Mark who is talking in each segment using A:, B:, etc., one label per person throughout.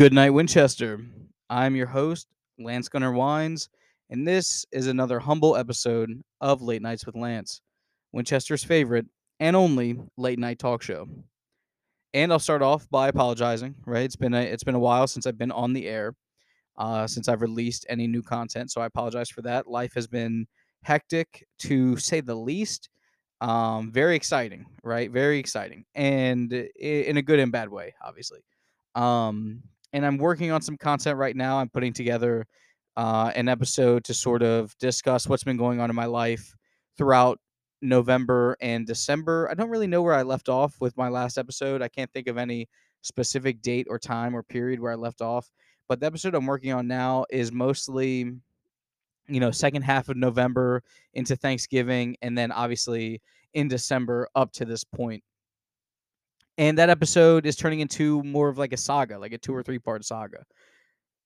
A: Good night, Winchester. I'm your host, Lance Gunner Wines, and this is another humble episode of Late Nights with Lance, Winchester's favorite and only late night talk show. And I'll start off by apologizing. Right, it's been a it's been a while since I've been on the air, uh, since I've released any new content, so I apologize for that. Life has been hectic, to say the least. Um, very exciting, right? Very exciting, and in a good and bad way, obviously. Um, and I'm working on some content right now. I'm putting together uh, an episode to sort of discuss what's been going on in my life throughout November and December. I don't really know where I left off with my last episode. I can't think of any specific date or time or period where I left off. But the episode I'm working on now is mostly, you know, second half of November into Thanksgiving, and then obviously in December up to this point and that episode is turning into more of like a saga, like a two or three part saga.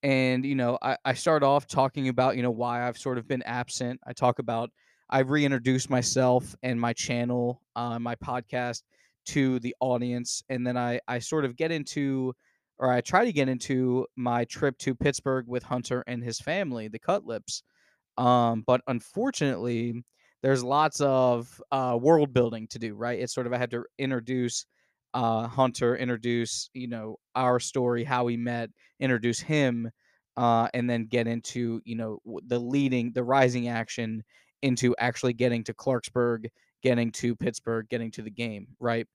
A: And you know, I, I start off talking about you know why I've sort of been absent. I talk about I've reintroduced myself and my channel, uh, my podcast to the audience, and then I I sort of get into or I try to get into my trip to Pittsburgh with Hunter and his family, the Cutlips. Um, but unfortunately, there's lots of uh, world building to do. Right? It's sort of I had to introduce uh, Hunter, introduce you know our story, how we met, introduce him, uh, and then get into you know the leading, the rising action into actually getting to Clarksburg, getting to Pittsburgh, getting to the game, right?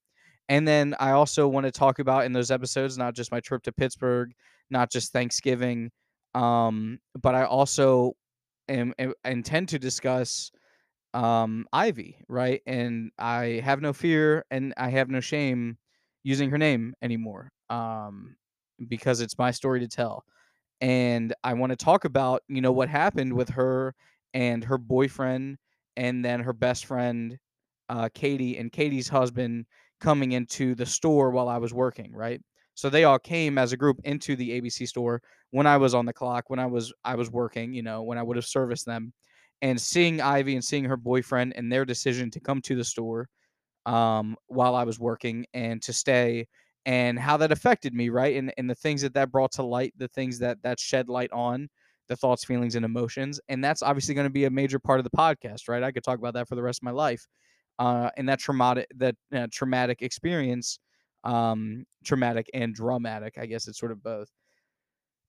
A: And then I also want to talk about in those episodes not just my trip to Pittsburgh, not just Thanksgiving, um, but I also am, am intend to discuss um Ivy, right? And I have no fear and I have no shame using her name anymore um, because it's my story to tell. And I want to talk about, you know, what happened with her and her boyfriend and then her best friend, uh, Katie, and Katie's husband coming into the store while I was working, right? So they all came as a group into the ABC store when I was on the clock, when I was I was working, you know, when I would have serviced them. And seeing Ivy and seeing her boyfriend and their decision to come to the store um, while I was working and to stay and how that affected me, right? And and the things that that brought to light, the things that that shed light on, the thoughts, feelings, and emotions, and that's obviously going to be a major part of the podcast, right? I could talk about that for the rest of my life, uh, and that traumatic that uh, traumatic experience, um, traumatic and dramatic, I guess it's sort of both.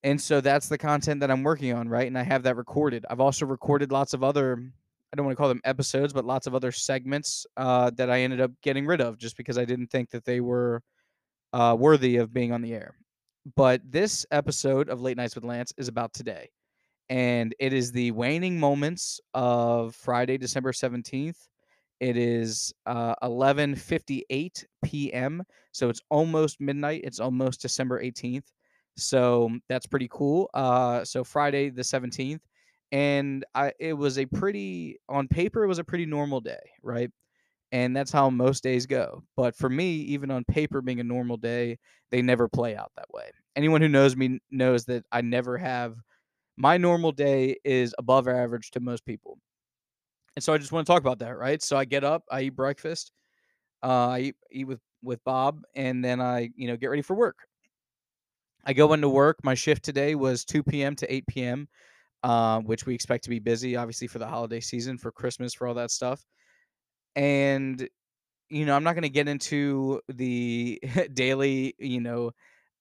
A: And so that's the content that I'm working on, right? And I have that recorded. I've also recorded lots of other I don't want to call them episodes, but lots of other segments uh, that I ended up getting rid of just because I didn't think that they were uh, worthy of being on the air. But this episode of Late Nights with Lance is about today. And it is the waning moments of Friday, December 17th. It is uh, 11:58 p.m. So it's almost midnight. It's almost December 18th. So that's pretty cool. Uh, so Friday the 17th and I it was a pretty on paper it was a pretty normal day, right? And that's how most days go. But for me, even on paper being a normal day, they never play out that way. Anyone who knows me knows that I never have my normal day is above average to most people. And so I just want to talk about that, right? So I get up, I eat breakfast, uh, I eat, eat with with Bob, and then I, you know, get ready for work. I go into work. My shift today was 2 p.m. to 8 p.m uh, which we expect to be busy, obviously, for the holiday season, for Christmas, for all that stuff. And, you know, I'm not going to get into the daily, you know,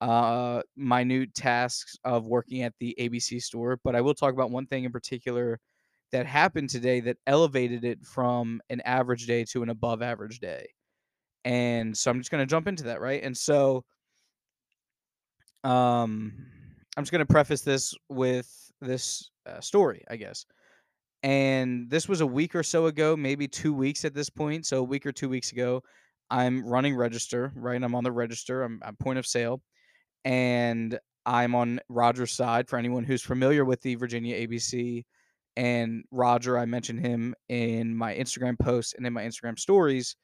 A: uh, minute tasks of working at the ABC store, but I will talk about one thing in particular that happened today that elevated it from an average day to an above average day. And so I'm just going to jump into that, right? And so, um, I'm just going to preface this with this uh, story, I guess. And this was a week or so ago, maybe two weeks at this point. So a week or two weeks ago, I'm running register, right? I'm on the register. I'm point of sale, and I'm on Roger's side. For anyone who's familiar with the Virginia ABC and Roger, I mentioned him in my Instagram posts and in my Instagram stories.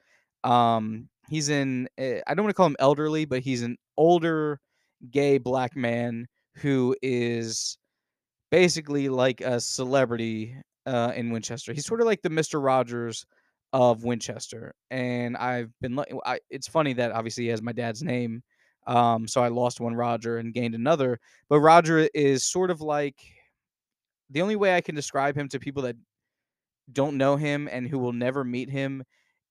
A: Um, he's in. Eh, I don't want to call him elderly, but he's an older gay black man who is basically like a celebrity uh, in Winchester. He's sort of like the Mister Rogers of Winchester, and I've been. I, it's funny that obviously he has my dad's name, Um, so I lost one Roger and gained another. But Roger is sort of like the only way I can describe him to people that don't know him and who will never meet him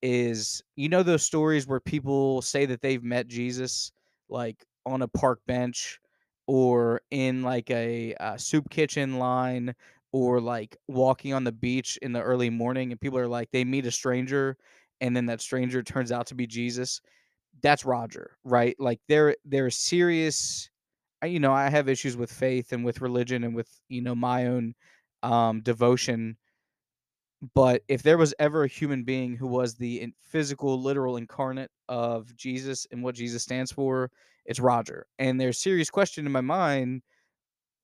A: is you know those stories where people say that they've met Jesus like on a park bench or in like a, uh soup kitchen line or like walking on the beach in the early morning and people are like they meet a stranger and then that stranger turns out to be Jesus. That's Roger, right? Like they're they're serious you know, I have issues with faith and with religion and with, you know, my own um devotion but if there was ever a human being who was the physical, literal incarnate of Jesus and what Jesus stands for, it's Roger. And there's serious question in my mind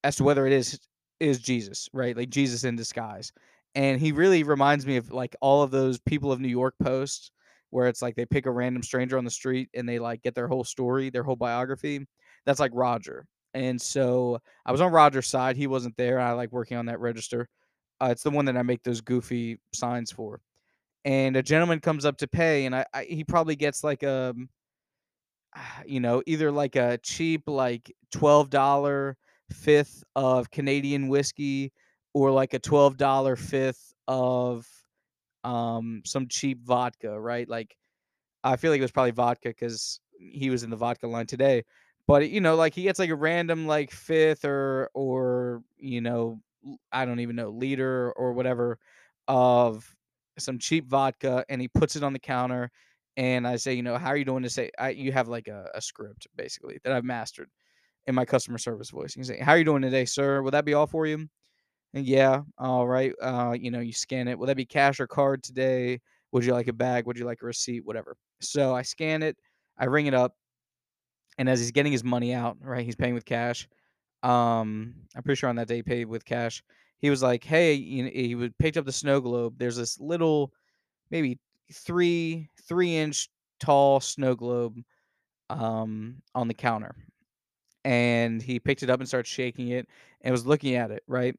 A: as to whether it is is Jesus, right? Like Jesus in disguise. And he really reminds me of like all of those people of New York posts where it's like they pick a random stranger on the street and they like get their whole story, their whole biography. That's like Roger. And so I was on Roger's side. He wasn't there. I like working on that register. Uh, it's the one that I make those goofy signs for. And a gentleman comes up to pay, and I, I he probably gets like a, you know, either like a cheap like twelve dollar fifth of Canadian whiskey, or like a twelve dollar fifth of um some cheap vodka, right? Like I feel like it was probably vodka because he was in the vodka line today. But you know, like he gets like a random like fifth or or you know I don't even know liter or whatever of some cheap vodka, and he puts it on the counter. And I say, you know, how are you doing to say? I, you have like a, a script basically that I've mastered in my customer service voice. You say, "How are you doing today, sir? Will that be all for you?" And yeah, all right. Uh, you know, you scan it. Will that be cash or card today? Would you like a bag? Would you like a receipt? Whatever. So I scan it, I ring it up, and as he's getting his money out, right, he's paying with cash. Um, I'm pretty sure on that day he paid with cash. He was like, "Hey," you know, he would picked up the snow globe. There's this little, maybe three three inch tall snow globe um on the counter, and he picked it up and started shaking it and was looking at it. Right,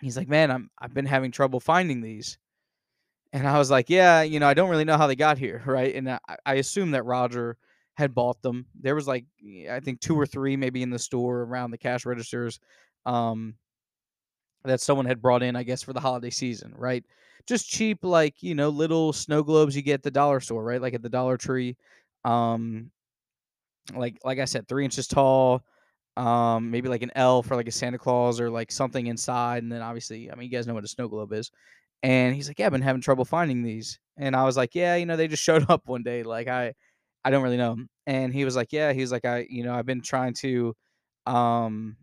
A: he's like, "Man, I'm I've been having trouble finding these." And I was like, "Yeah, you know, I don't really know how they got here, right?" And I, I assume that Roger had bought them. There was like, I think two or three maybe in the store around the cash registers, um, that someone had brought in, I guess, for the holiday season, right? Just cheap, like you know, little snow globes you get at the dollar store, right? Like at the Dollar Tree, um, like like I said, three inches tall, um, maybe like an elf or like a Santa Claus or like something inside, and then obviously, I mean, you guys know what a snow globe is. And he's like, "Yeah, I've been having trouble finding these." And I was like, "Yeah, you know, they just showed up one day. Like I I don't really know." And he was like, "Yeah." He was like, "I, you know, I've been trying to um,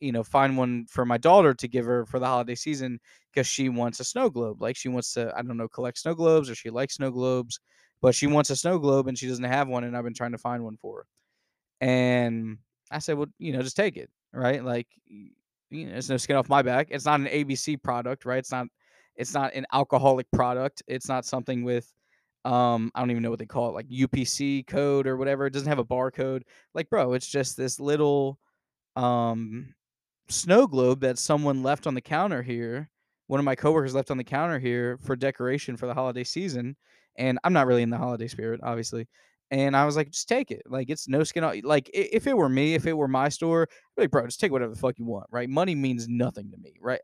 A: you know, find one for my daughter to give her for the holiday season because she wants a snow globe. Like she wants to, I don't know, collect snow globes or she likes snow globes, but she wants a snow globe and she doesn't have one and I've been trying to find one for her." And I said, "Well, you know, just take it, right? Like, you know, there's no skin off my back. It's not an ABC product, right? It's not, it's not an alcoholic product. It's not something with, um, I don't even know what they call it, like UPC code or whatever. It doesn't have a barcode. Like, bro, it's just this little, um, snow globe that someone left on the counter here. One of my coworkers left on the counter here for decoration for the holiday season, and I'm not really in the holiday spirit, obviously. And I was like, just take it. Like it's no skin off. Like if it were me, if it were my store, I'd like, bro, just take whatever the fuck you want, right? Money means nothing to me, right?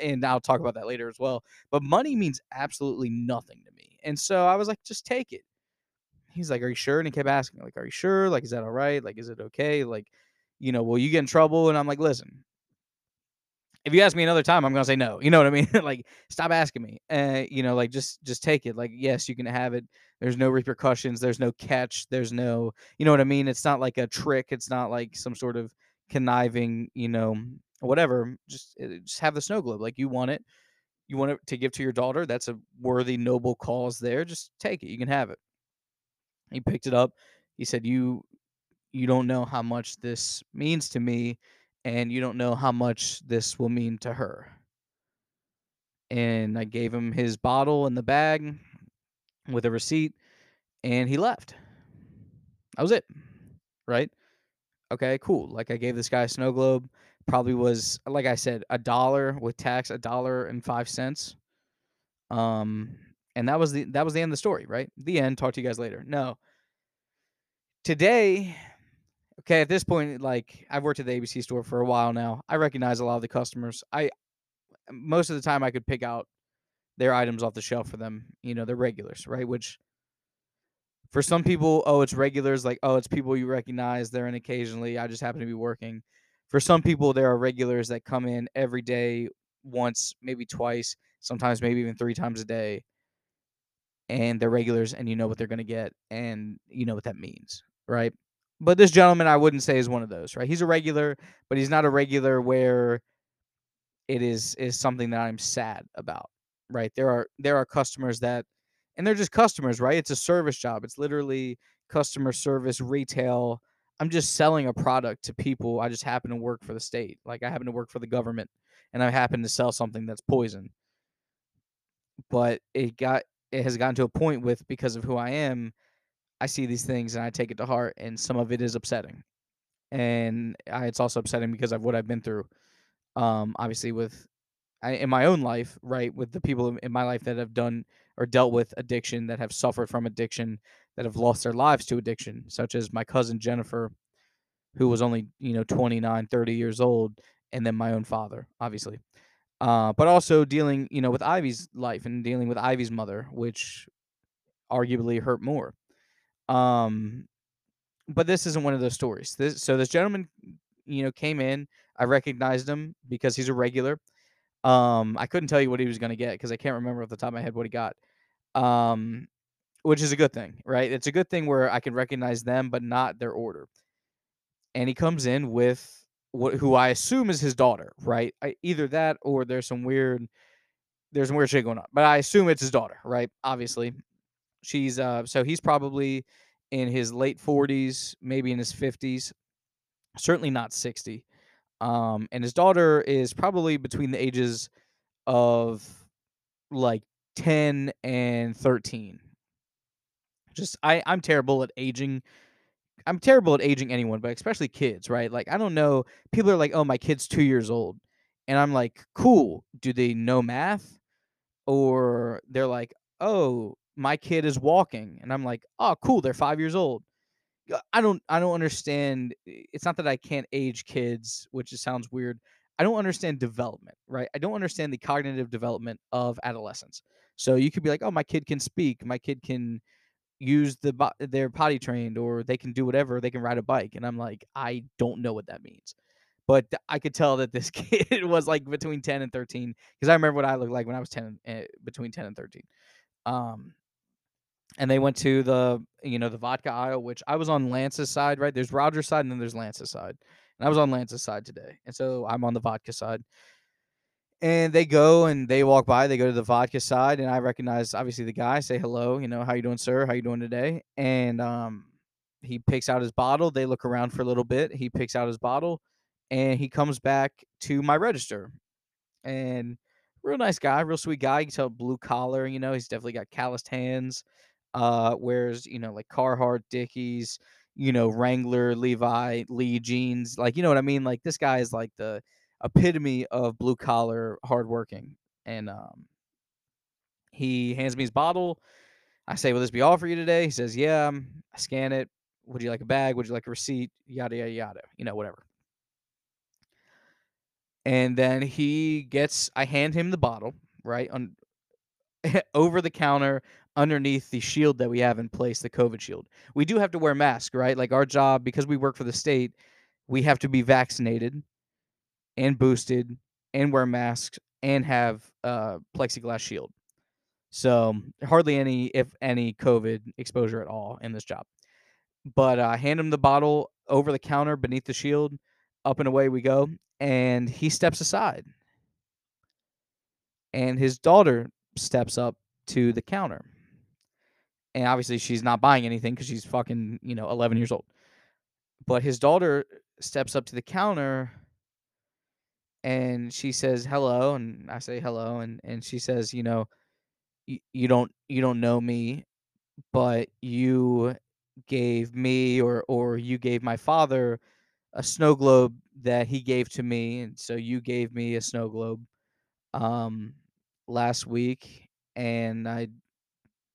A: And I'll talk about that later as well. But money means absolutely nothing to me. And so I was like, just take it. He's like, are you sure? And he kept asking, like, are you sure? Like, is that all right? Like, is it okay? Like, you know, will you get in trouble? And I'm like, listen, if you ask me another time, I'm gonna say no. You know what I mean? like, stop asking me. Uh, you know, like just just take it. Like, yes, you can have it. There's no repercussions. There's no catch. There's no, you know what I mean? It's not like a trick. It's not like some sort of conniving, you know, whatever. Just uh, just have the snow globe. Like you want it. You want it to give to your daughter. That's a worthy, noble cause. There, just take it. You can have it. He picked it up. He said, "You you don't know how much this means to me, and you don't know how much this will mean to her." and I gave him his bottle and the bag with a receipt, and he left. That was it, right? Okay, cool. Like I gave this guy a snow globe. Probably was like I said, a dollar with tax, a dollar and five cents. Um, and that was the that was the end of the story, right? The end. Talk to you guys later. No, today, okay, at this point, like I've worked at the ABC store for a while now. I recognize a lot of the customers. I most of the time I could pick out their items off the shelf for them. You know, they're regulars, right? Which for some people, oh, it's regulars, like oh, it's people you recognize. They're in occasionally. I just happen to be working. For some people, there are regulars that come in every day, once, maybe twice, sometimes maybe even three times a day and they're regulars and you know what they're going to get and you know what that means, right? But this gentleman I wouldn't say is one of those, right? He's a regular, but he's not a regular where it is is something that I'm sad about, right? There are there are customers that and they're just customers, right? It's a service job. It's literally customer service, retail. I'm just selling a product to people. I just happen to work for the state. Like I happen to work for the government and I happen to sell something that's poison. But it got it has gotten to a point with because of who I am, I see these things and I take it to heart, and some of it is upsetting, and I, it's also upsetting because of what I've been through. Um, obviously, with I, in my own life, right, with the people in my life that have done or dealt with addiction, that have suffered from addiction, that have lost their lives to addiction, such as my cousin Jennifer, who was only you know 29, 30 years old, and then my own father, obviously uh, but also dealing, you know, with Ivy's life and dealing with Ivy's mother, which arguably hurt more. Um, but this isn't one of those stories. This, so this gentleman, you know, came in. I recognized him because he's a regular. Um, I couldn't tell you what he was going to get because I can't remember off the top of my head what he got. Um, which is a good thing, right? It's a good thing where I can recognize them, but not their order. And he comes in with wh- who I assume is his daughter, right? I, either that or there's some weird there's some weird shit going on. But I assume it's his daughter, right? Obviously. She's uh so he's probably in his late 40s, maybe in his 50s. Certainly not 60. Um and his daughter is probably between the ages of like 10 and 13. Just I I'm terrible at aging I'm terrible at aging anyone, but especially kids, right? Like I don't know. People are like, "Oh, my kid's 2 years old." And I'm like, "Cool. Do they know math?" Or they're like, "Oh, my kid is walking." And I'm like, "Oh, cool. They're 5 years old." I don't I don't understand eh, it's not that I can't age kids, which just sounds weird. I don't understand development, right? I don't understand the cognitive development of adolescence. So you could be like, "Oh, my kid can speak. My kid can use the they're potty trained or they can do whatever they can ride a bike and i'm like i don't know what that means. But i could tell that this kid was like between 10 and 13 because i remember what i looked like when i was 10 uh, between 10 and 13 um and they went to the you know the vodka aisle which i was on lance's side right? There's roger's side and then there's lance's side and i was on lance's side today and so i'm on the vodka side and they go and they walk by they go to the vodka side and i recognize obviously the guy say hello you know how you doing sir? How you doing today? And um he picks out his bottle they look around for a little bit he picks out his bottle and he comes back to my register. And real nice guy real sweet guy you can tell blue collar you know he's definitely got calloused hands uh wears you know like carhartt dickies you know wrangler levi lee jeans like you know what i mean? Like this guy is like the epitome of blue collar hardworking. And um, he hands me his bottle. I say, "Will this be all for you today?" He says, "Yeah." I scan it. Would you like a bag? Would you like a receipt? Yada yada yada. You know, whatever. And then he gets. I hand him the bottle right on over the counter underneath the shield that we have in place, the COVID shield. We do have to wear masks, right? Like our job, because we work for the state, we have to be vaccinated and boosted and wear masks and have uh, plexiglass shield. So hardly any, if any, COVID exposure at all in this job. But I uh, hand him the bottle over the counter beneath the shield. Up and away we go, and he steps aside, and his daughter steps up to the counter, and obviously she's not buying anything because she's fucking you know 11 years old. But his daughter steps up to the counter and she says hello and i say hello and and she says you know you, don't you don't know me but you gave me or or you gave my father a snow globe that he gave to me and so you gave me a snow globe um last week and i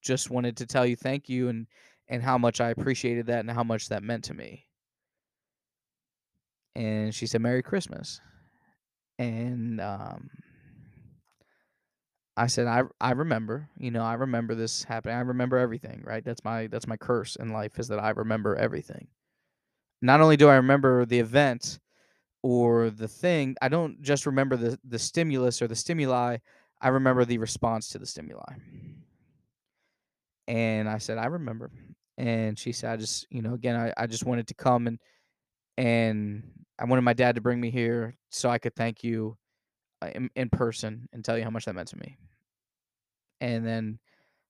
A: just wanted to tell you thank you and and how much I appreciated that and how much that meant to me. And she said, "Merry Christmas." And um I said, "I I remember, you know, I remember this happening. I remember everything, right? That's my that's my curse in life is that I remember everything. Not only do I remember the event or the thing, I don't just remember the the stimulus or the stimuli, I remember the response to the stimuli." And I said, "I remember." And she said, "I just, you know, again, I, I just wanted to come and and I wanted my dad to bring me here so I could thank you uh, in, in person and tell you how much that meant to me." And then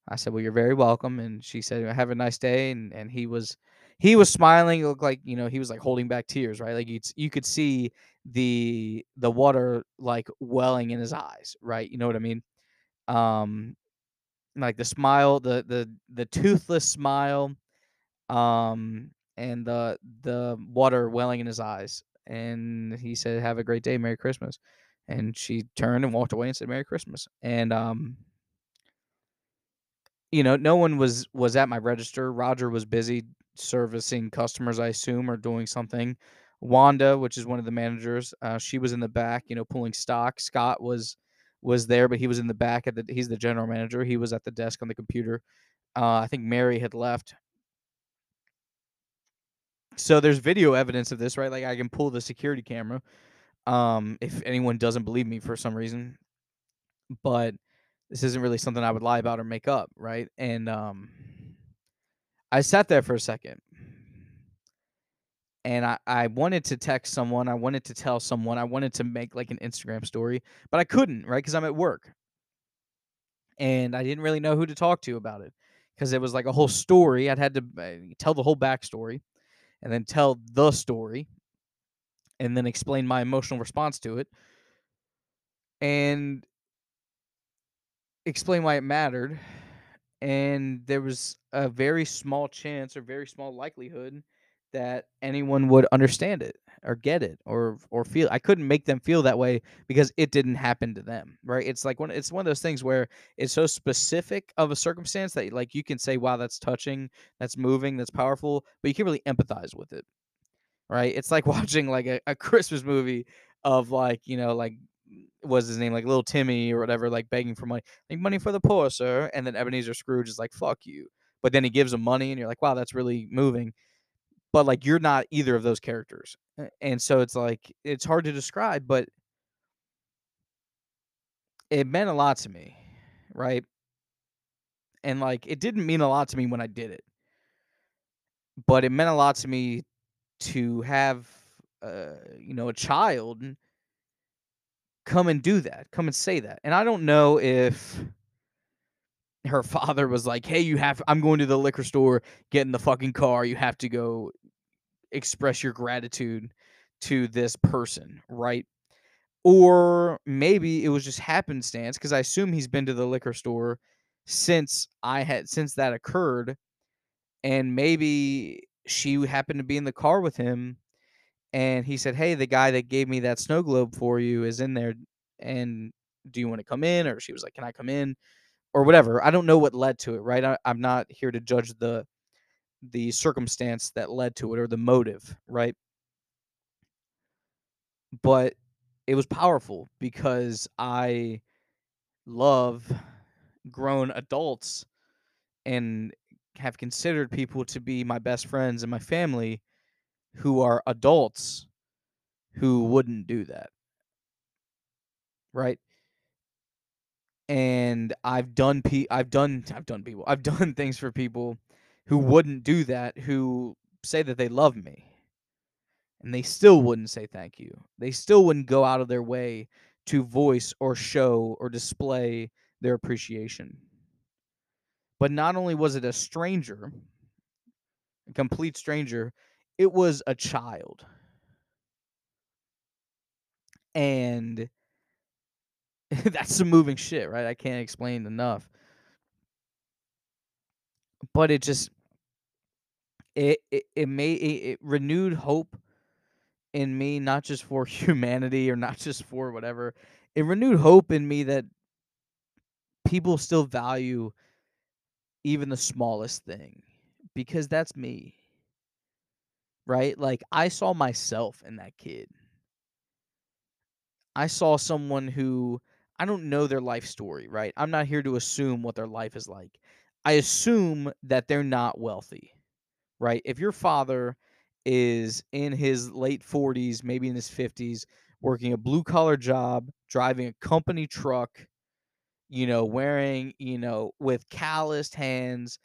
A: I said, "Well, you're very welcome." And she said, "Have a nice day." And and he was he was smiling. It looked like you know he was like holding back tears, right? Like you you could see the the water like welling in his eyes, right? You know what I mean? Um, like the smile, the the the toothless smile, um, and the the water welling in his eyes. And he said, "Have a great day, Merry Christmas." And she turned and walked away and said, "Merry Christmas." And um, you know, no one was was at my register. Roger was busy servicing customers, I assume, or doing something. Wanda, which is one of the managers, uh, she was in the back, you know, pulling stock. Scott was was there, but he was in the back at the. He's the general manager. He was at the desk on the computer. Uh, I think Mary had left. So there's video evidence of this, right? Like I can pull the security camera. Um, if anyone doesn't believe me for some reason, but this isn't really something I would lie about or make up, right? And um, I sat there for a second and I, I wanted to text someone, I wanted to tell someone, I wanted to make like an Instagram story, but I couldn't, right? Because I'm at work. And I didn't really know who to talk to about it because it was like a whole story. I'd had to uh, tell the whole backstory and then tell the story and then explain my emotional response to it. And explain why it mattered. And there was a very small chance or very small likelihood that anyone would understand it or get it or or feel I couldn't make them feel that way because it didn't happen to them, right? It's like one it's one of those things where it's so specific of a circumstance that like you can say wow that's touching, that's moving, that's powerful, but you can't really empathize with it. Right? It's like watching like a, a Christmas movie of like, you know, like was his name like little Timmy or whatever, like begging for money, like money for the poor, sir. And then Ebenezer Scrooge is like, fuck you. But then he gives him money, and you're like, wow, that's really moving. But like, you're not either of those characters, and so it's like it's hard to describe, but it meant a lot to me, right? And like, it didn't mean a lot to me when I did it, but it meant a lot to me to have, uh, you know, a child come and do that, come and say that. And I don't know if her father was like, "Hey, you have I'm going to the liquor store, get in the fucking car, you have to go express your gratitude to this person, right?" Or maybe it was just happenstance because I assume he's been to the liquor store since I had since that occurred and maybe she happened to be in the car with him and he said, "Hey, the guy that gave me that snow globe for you is in there, and do you want to come in?" Or she was like, "Can I come in?" Or whatever. I don't know what led to it, right? I, I'm not here to judge the the circumstance that led to it or the motive, right? But it was powerful because I love grown adults and have considered people to be my best friends and my family who are adults who wouldn't do that. Right? And I've done pe- I've done I've done people. I've done things for people who wouldn't do that who say that they love me. And they still wouldn't say thank you. They still wouldn't go out of their way to voice or show or display their appreciation. But not only was it a stranger, a complete stranger, it was a child. And that's some moving shit, right? I can't explain enough. But it just it it, it made it, it renewed hope in me, not just for humanity or not just for whatever. It renewed hope in me that people still value even the smallest thing because that's me. Right? Like I saw myself in that kid. I saw someone who I don't know their life story, right? I'm not here to assume what their life is like. I assume that they're not wealthy, right? If your father is in his late 40s, maybe in his 50s, working a blue collar job, driving a company truck, you know, wearing, you know, with calloused hands,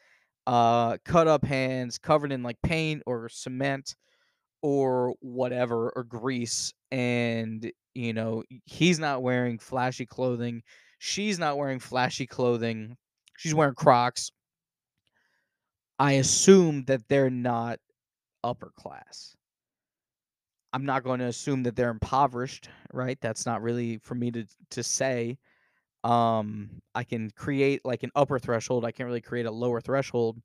A: uh, cut up hands, covered in like paint or cement or whatever or grease and you know he's not wearing flashy clothing she's not wearing flashy clothing she's wearing crocs. I assume that they're not upper class. I'm not going to assume that they're impoverished right? That's not really for me to to say. Um i can create like an upper threshold i can't really create a lower threshold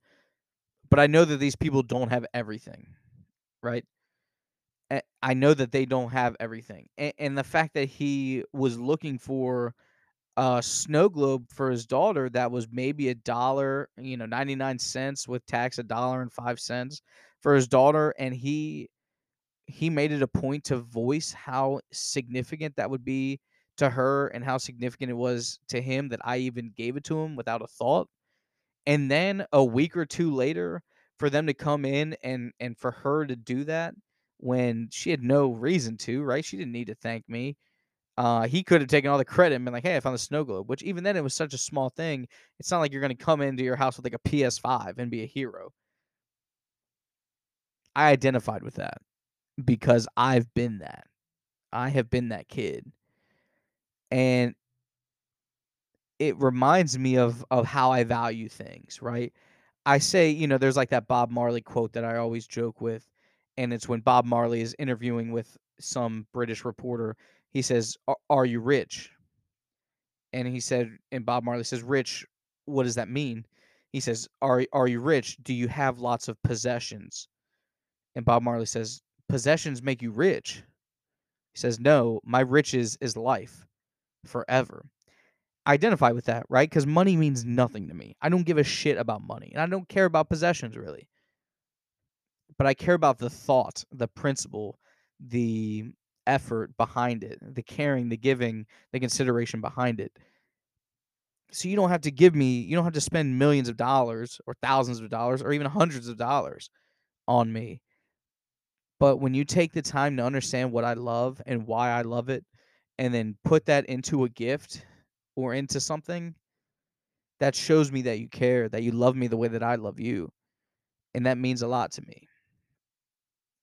A: but i know that these people don't have everything right Eh, I know that they don't have everything, and, and the fact that he was looking for a snow globe for his daughter that was maybe a dollar, you know, ninety nine cents with tax, a dollar and five cents for his daughter, and he he made it a point to voice how significant that would be to her and how significant it was to him that I even gave it to him without a thought. And then a week or 2 later, for them to come in and and for her to do that when she had no reason to, right? She didn't need to thank me. Uh, he could have taken all the credit and been like, "Hey, I found the snow globe," which even then it was such a small thing. It's not like you're gonna come into your house with like a PS5 and be a hero. I identified with that because I've been that. I have been that kid. And it reminds me of of how I value things, right? I say, you know, there's like that Bob Marley quote that I always joke with, and it's when Bob Marley is interviewing with some British reporter. He says, "Are you rich?" And he said, and Bob Marley says, "Rich, what does that mean?" He says, "Are are you rich? Do you have lots of possessions?" And Bob Marley says, "Possessions make you rich." He says, "No, my riches is life forever." identify with that, right? Because money means nothing to me. I don't give a shit about money, and I don't care about possessions really. But I care about the thought, the principle, the effort behind it, the caring, the giving, the consideration behind it. So you don't have to give me, you don't have to spend millions of dollars or thousands of dollars or even hundreds of dollars on me. But when you take the time to understand what I love and why I love it, and then put that into a gift or into something, that shows me that you care, that you love me the way that I love you. And that means a lot to me.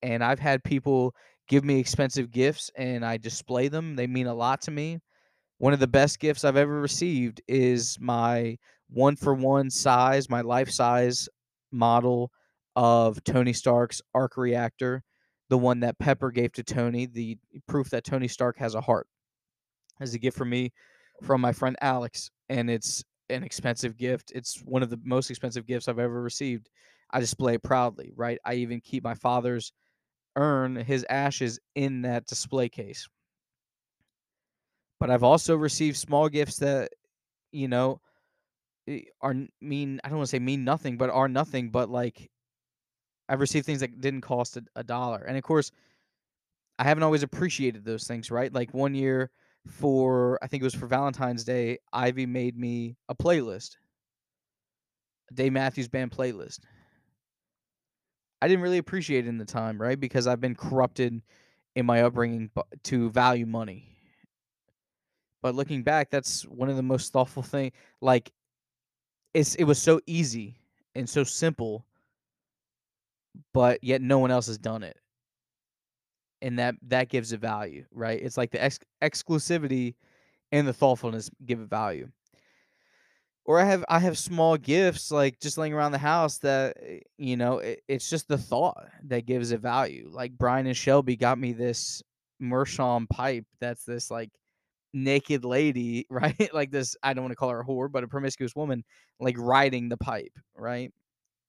A: And I've had people give me expensive gifts and I display them. They mean a lot to me. One of the best gifts I've ever received is my one for one size, my life size model of Tony Stark's arc reactor, the one that Pepper gave to Tony, the proof that Tony Stark has a heart. As a gift for me from my friend Alex, and it's an expensive gift. It's one of the most expensive gifts I've ever received. I display it proudly, right? I even keep my father's urn, his ashes, in that display case. But I've also received small gifts that, you know, eh, are mean. I don't want to say mean nothing, but are nothing. But like, I've received things that didn't cost a, a dollar, and of course, I haven't always appreciated those things, right? Like one year, for I think it was for Valentine's Day, Ivy made me a playlist, a Dave Matthews Band playlist. I didn't really appreciate it in the time, right? Because I've been corrupted in my upbringing to value money. But looking back, that's one of the most thoughtful thing. Like, it's it was so easy and so simple, but yet no one else has done it and that that gives it value, right? It's like the ex- exclusivity and the thoughtfulness give it value. Or I have I have small gifts like just laying around the house that eh, you know it, it's just the thought that gives it value. Like Brian and Shelby got me this Meerschaum pipe that's this like naked lady, right? like this I don't want to call her a whore, but a promiscuous woman like riding the pipe, right?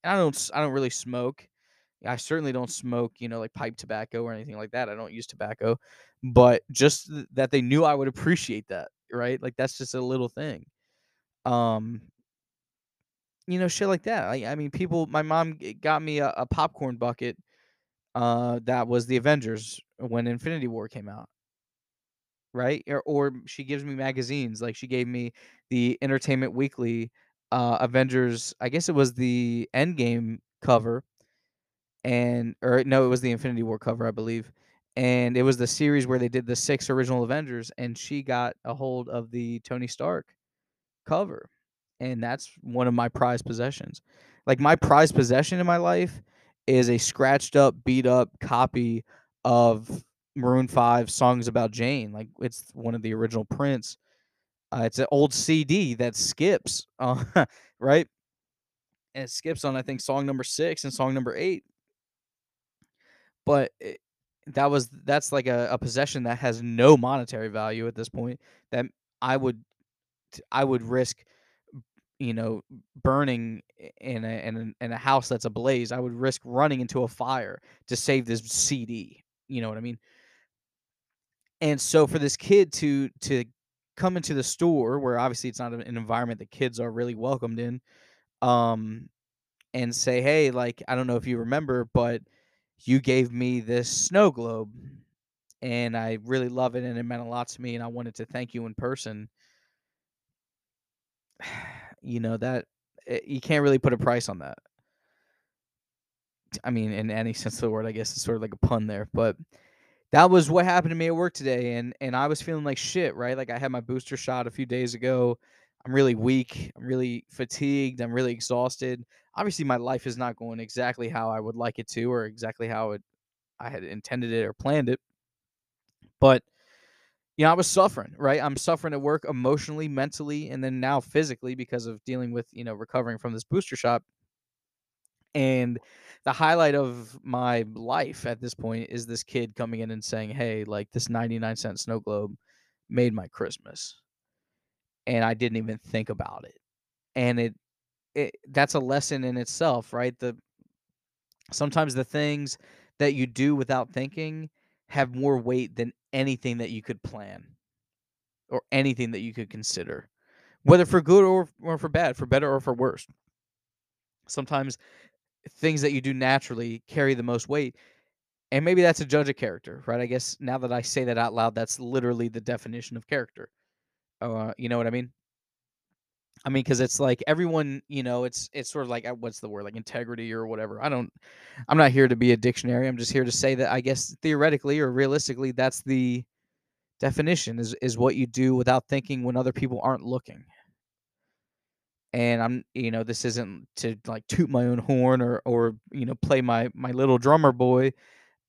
A: And I don't I don't really smoke, I certainly don't smoke, you know, like pipe tobacco or anything like that. I don't use tobacco, but just th- that they knew I would appreciate that, right? Like that's just a little thing. Um you know, shit like that. I I mean, people my mom got me a a popcorn bucket, uh, that was the Avengers when Infinity War came out. Right? Or or she gives me magazines, like, she gave me the Entertainment Weekly, uh, Avengers I guess it was the Endgame cover and or no, it was the Infinity War cover, I believe, and it was the series where they did the 6 original Avengers, and she got a hold of the Tony Stark cover, and that's one of my prized possessions. Like, my prized possession in my life is a scratched up, beat up copy of Maroon 5 Songs About Jane, like, it's one of the original prints. Uh, it's an old CD that skips, uh, right? And it skips on, I think, song number 6 and song number 8. But it that was that's like a a possession that has no monetary value at this point that I would I would risk, you know, burning in a in an in a house that's ablaze. I would risk running into a fire to save this CD, you know what I mean? And so for this kid to to come into the store where obviously it's not an environment that kids are really welcomed in, um, and say, "Hey, like, I don't know if you remember, but you gave me this snow globe, and I really love it, and it meant a lot to me, and I wanted to thank you in person." You know, that eh, you can't really put a price on that. I mean, in any sense of the word, I guess it's sort of like a pun there, but that was what happened to me at work today, and and I was feeling like shit, right? Like, I had my booster shot a few days ago. I'm really weak. I'm really fatigued. I'm really exhausted. Obviously, my life is not going exactly how I would like it to or exactly how it I had intended it or planned it. But, you know, I was suffering, right? I'm suffering at work emotionally, mentally, and then now physically because of dealing with, you know, recovering from this booster shot. And the highlight of my life at this point is this kid coming in and saying, "Hey, like, this 99 cent snow globe made my Christmas." And I didn't even think about it. And it it that's a lesson in itself, right? The sometimes the things that you do without thinking have more weight than anything that you could plan or anything that you could consider, whether for good or or for bad, for better or for worse. Sometimes things that you do naturally carry the most weight, and maybe that's a judge of character, right? I guess now that I say that out loud, that's literally the definition of character. Uh, you know what I mean? I mean, because it's like everyone, you know, it's it's sort of like uh, what's the word, like integrity or whatever. I don't, I'm not here to be a dictionary. I'm just here to say that I guess theoretically or realistically, that's the definition is is what you do without thinking when other people aren't looking. And I'm, you know, this isn't to like toot my own horn or or you know play my my little drummer boy.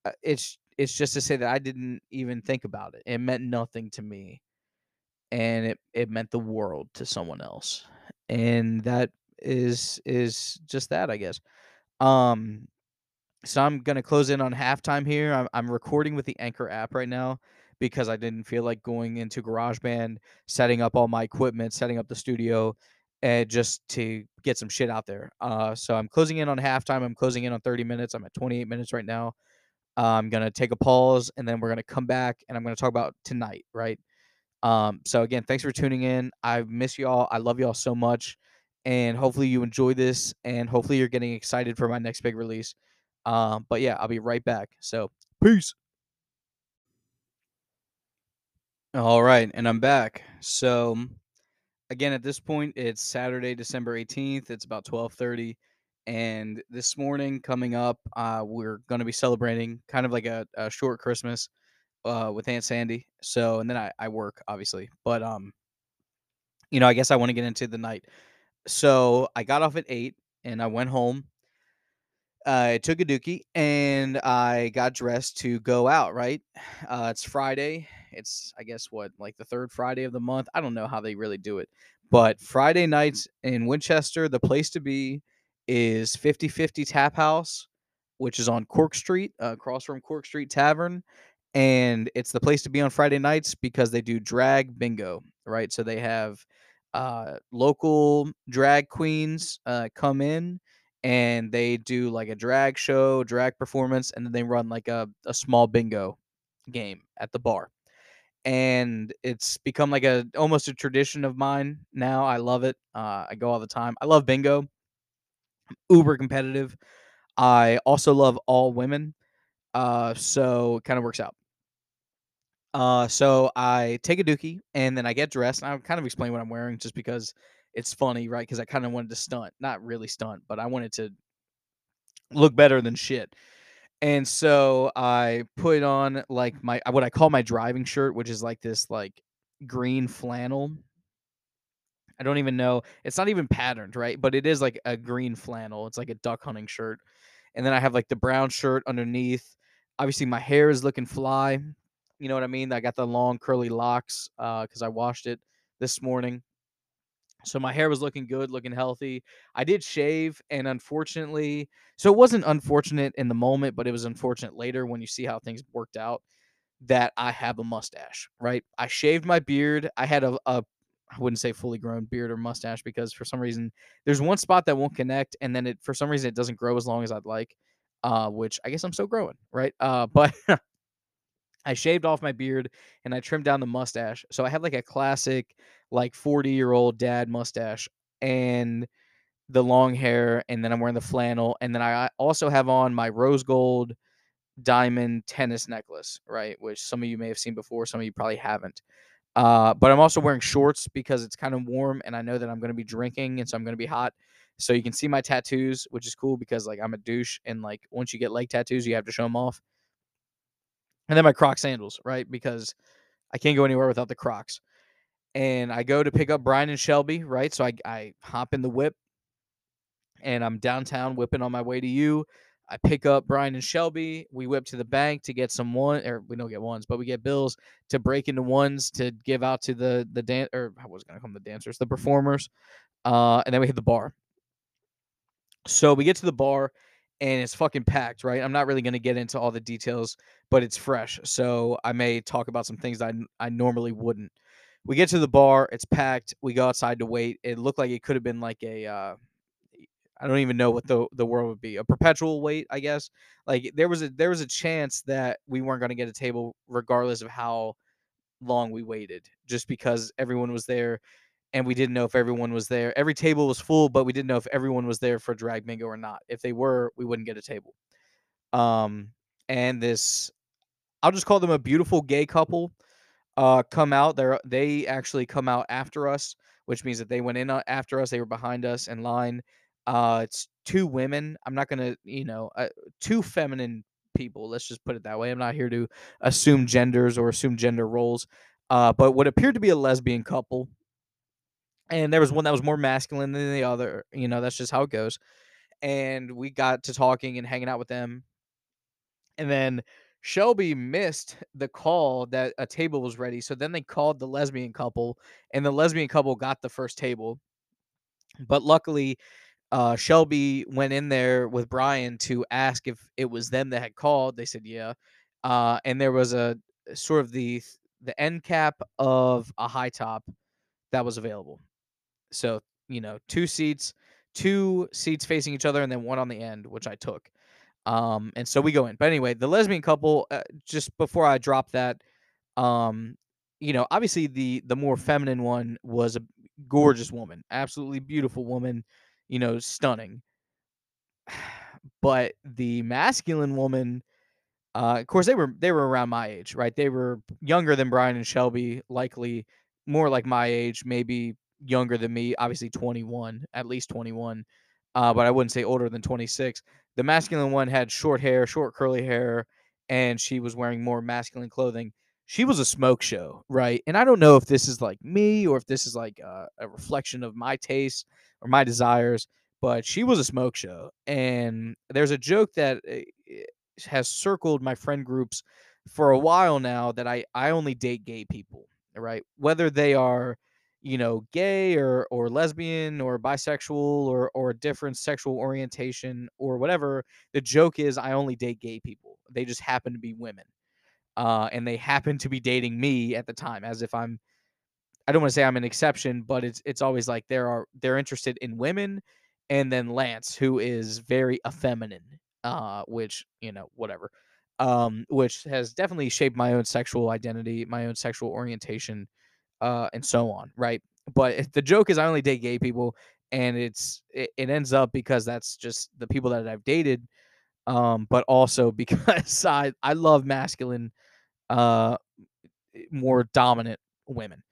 A: Uh, It's it's just to say that I didn't even think about it. It meant nothing to me and it it meant the world to someone else. And that is is just that, I guess. Um, so I'm gonna close in on halftime here. I'm I'm recording with the Anchor app right now because I didn't feel like going into GarageBand, setting up all my equipment, setting up the studio, and just to get some shit out there. Uh, so I'm closing in on halftime. I'm closing in on 30 minutes. I'm at 28 minutes right now. I'm gonna take a pause and then we're gonna come back and I'm gonna talk about tonight, right? Um, so again, thanks for tuning in. I miss y'all. I love y'all so much. And hopefully you enjoy this and hopefully you're getting excited for my next big release. Um, but yeah, I'll be right back. So peace. All right, and I'm back. So again, at this point, it's Saturday, December 18th. It's about 12:30. And this morning coming up, uh, we're gonna be celebrating kind of like a, a short Christmas uh with Aunt Sandy. So and then I, I work obviously. But um, you know, I guess I want to get into the night. So I got off at eight and I went home. I took a dookie and I got dressed to go out, right? Uh, it's Friday. It's, I guess, what, like the third Friday of the month? I don't know how they really do it. But Friday nights in Winchester, the place to be is Fifty Fifty Tap House, which is on Cork Street, uh, across from Cork Street Tavern and it's the place to be on Friday nights because they do drag bingo, right? So they have uh, local drag queens uh, come in and they do like a drag show, drag performance, and then they run like a, a small bingo game at the bar. And it's become like a almost a tradition of mine now. I love it. Uh, I go all the time. I love bingo. uber competitive. I also love all women. Uh, so it kind of works out. Uh, so I take a dookie and then I get dressed. And I kind of explain what I'm wearing just because it's funny, right? Because I kind of wanted to stunt, not really stunt, but I wanted to look better than shit. And so I put on like my what I call my driving shirt, which is like this like green flannel. I don't even know. It's not even patterned, right? But it is like a green flannel. It's like a duck hunting shirt. And then I have like the brown shirt underneath. Obviously, my hair is looking fly. You know what I mean? I got the long curly locks because I washed it this morning. So my hair was looking good, looking healthy. I did shave, and unfortunately, so it wasn't unfortunate in the moment, but it was unfortunate later when you see how things worked out that I have a mustache, right? I shaved my beard. I had a, a I wouldn't say fully grown beard or mustache because for some reason there's one spot that won't connect, and then it for some reason it doesn't grow as long as I'd like. Uh, which I guess I'm still growing, right? Uh, but I shaved off my beard and I trimmed down the mustache. So I have like a classic, like 40 year old dad mustache and the long hair. And then I'm wearing the flannel. And then I also have on my rose gold diamond tennis necklace, right? Which some of you may have seen before, some of you probably haven't. Uh, but I'm also wearing shorts because it's kind of warm and I know that I'm going to be drinking and so I'm going to be hot. So you can see my tattoos, which is cool because like I'm a douche and like once you get leg tattoos, you have to show them off and then my Croc sandals, right? Because I can't go anywhere without the Crocs. And I go to pick up Brian and Shelby, right? So I, I hop in the whip and I'm downtown whipping on my way to you. I pick up Brian and Shelby. We whip to the bank to get some one, or we don't get ones, but we get bills to break into ones to give out to the the dance, or I was gonna come the dancers, the performers, uh, and then we hit the bar. So we get to the bar and it's fucking packed, right? I'm not really going to get into all the details, but it's fresh. So I may talk about some things I, I normally wouldn't. We get to the bar, it's packed. We go outside to wait. It looked like it could have been like a uh, I don't even know what the the world would be. A perpetual wait, I guess. Like there was a there was a chance that we weren't going to get a table regardless of how long we waited just because everyone was there and we didn't know if everyone was there. Every table was full, but we didn't know if everyone was there for drag bingo or not. If they were, we wouldn't get a table. Um, and this, I'll just call them a beautiful gay couple. Uh, come out. They they actually come out after us, which means that they went in uh, after us. They were behind us in line. Uh, it's two women. I'm not gonna, you know, uh, two feminine people. Let's just put it that way. I'm not here to assume genders or assume gender roles. Uh, but what appeared to be a lesbian couple and there was one that was more masculine than the other. You know, that's just how it goes. And we got to talking and hanging out with them. And then Shelby missed the call that a table was ready. So then they called the lesbian couple, and the lesbian couple got the first table. But luckily, uh, Shelby went in there with Brian to ask if it was them that had called. They said yeah, uh, and there was a sort of the the end cap of a high top that was available. So, you know, two seats, two seats facing each other, and then one on the end, which I took. Um, and so we go in. But anyway, the lesbian couple, uh, just before I drop that, um, you know, obviously the the more feminine one was a gorgeous woman, absolutely beautiful woman, you know, stunning. But the masculine woman, uh, of course, they were they were around my age, right? They were younger than Brian and Shelby, likely more like my age, maybe younger than me, obviously 21, at least 21, uh, but I wouldn't say older than 26. The masculine one had short hair, short curly hair, and she was wearing more masculine clothing. She was a smoke show, right? And I don't know if this is like me or if this is like uh, a reflection of my taste or my desires, but she was a smoke show. And there's a joke that eh, eh, has circled my friend groups for a while now that I I only date gay people, right? Whether they are you know, gay or or lesbian or bisexual or or a different sexual orientation or whatever, the joke is I only date gay people. They just happen to be women. Uh, and they happen to be dating me at the time as if I'm I don't want to say I'm an exception, but it's it's always like there are they're interested in women and then Lance who is very effeminate uh which, you know, whatever. Um which has definitely shaped my own sexual identity, my own sexual orientation uh, and so on, right? But the joke is I only date gay people, and it's it, it ends up because that's just the people that I've dated, um, but also because I I love masculine, uh, more dominant women.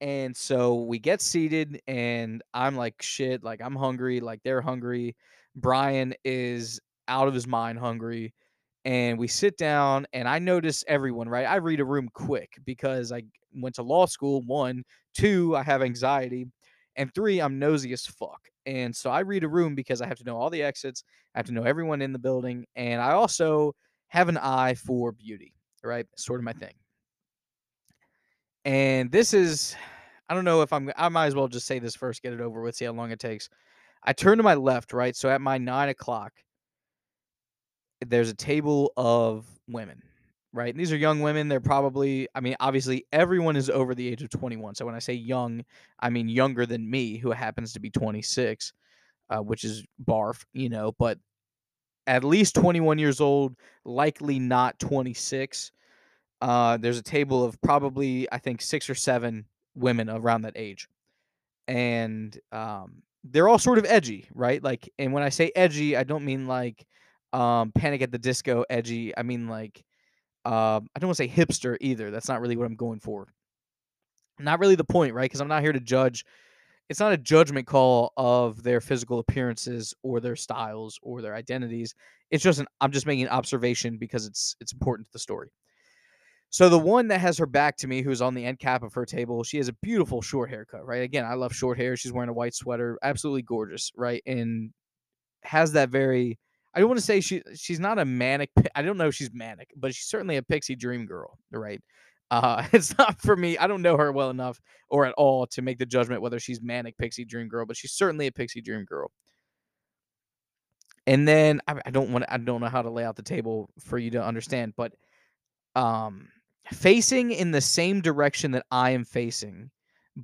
A: And so we get seated, and I'm like, shit, like I'm hungry, like they're hungry. Brian is out of his mind hungry. And we sit down, and I notice everyone, right? I read a room quick because I went to law school. One, two, I have anxiety. And three, I'm nosy as fuck. And so I read a room because I have to know all the exits, I have to know everyone in the building. And I also have an eye for beauty, right? Sort of my thing. And this is, I don't know if I'm, I might as well just say this first, get it over with, see how long it takes. I turn to my left, right? So at my nine o'clock, there's a table of women, right? And these are young women. They're probably, I mean, obviously everyone is over the age of 21. So when I say young, I mean younger than me, who happens to be 26, uh, which is barf, you know, but at least 21 years old, likely not 26. Uh, there's a table of probably I think six or seven women around that age, and um, they're all sort of edgy, right? Like, and when I say edgy, I don't mean like um, Panic at the Disco edgy. I mean like uh, I don't want to say hipster either. That's not really what I'm going for. Not really the point, right? Because I'm not here to judge. It's not a judgment call of their physical appearances or their styles or their identities. It's just an I'm just making an observation because it's it's important to the story. So the one that has her back to me, who's on the end cap of her table, she has a beautiful short haircut, right? Again, I love short hair. She's wearing a white sweater, absolutely gorgeous, right? And has that very I don't want to say she she's not a manic I don't know if she's manic, but she's certainly a pixie dream girl, right? Uh it's not for me. I don't know her well enough or at all to make the judgment whether she's manic pixie dream girl, but she's certainly a pixie dream girl. And then I, I don't want I don't know how to lay out the table for you to understand, but um facing in the same direction that I am facing,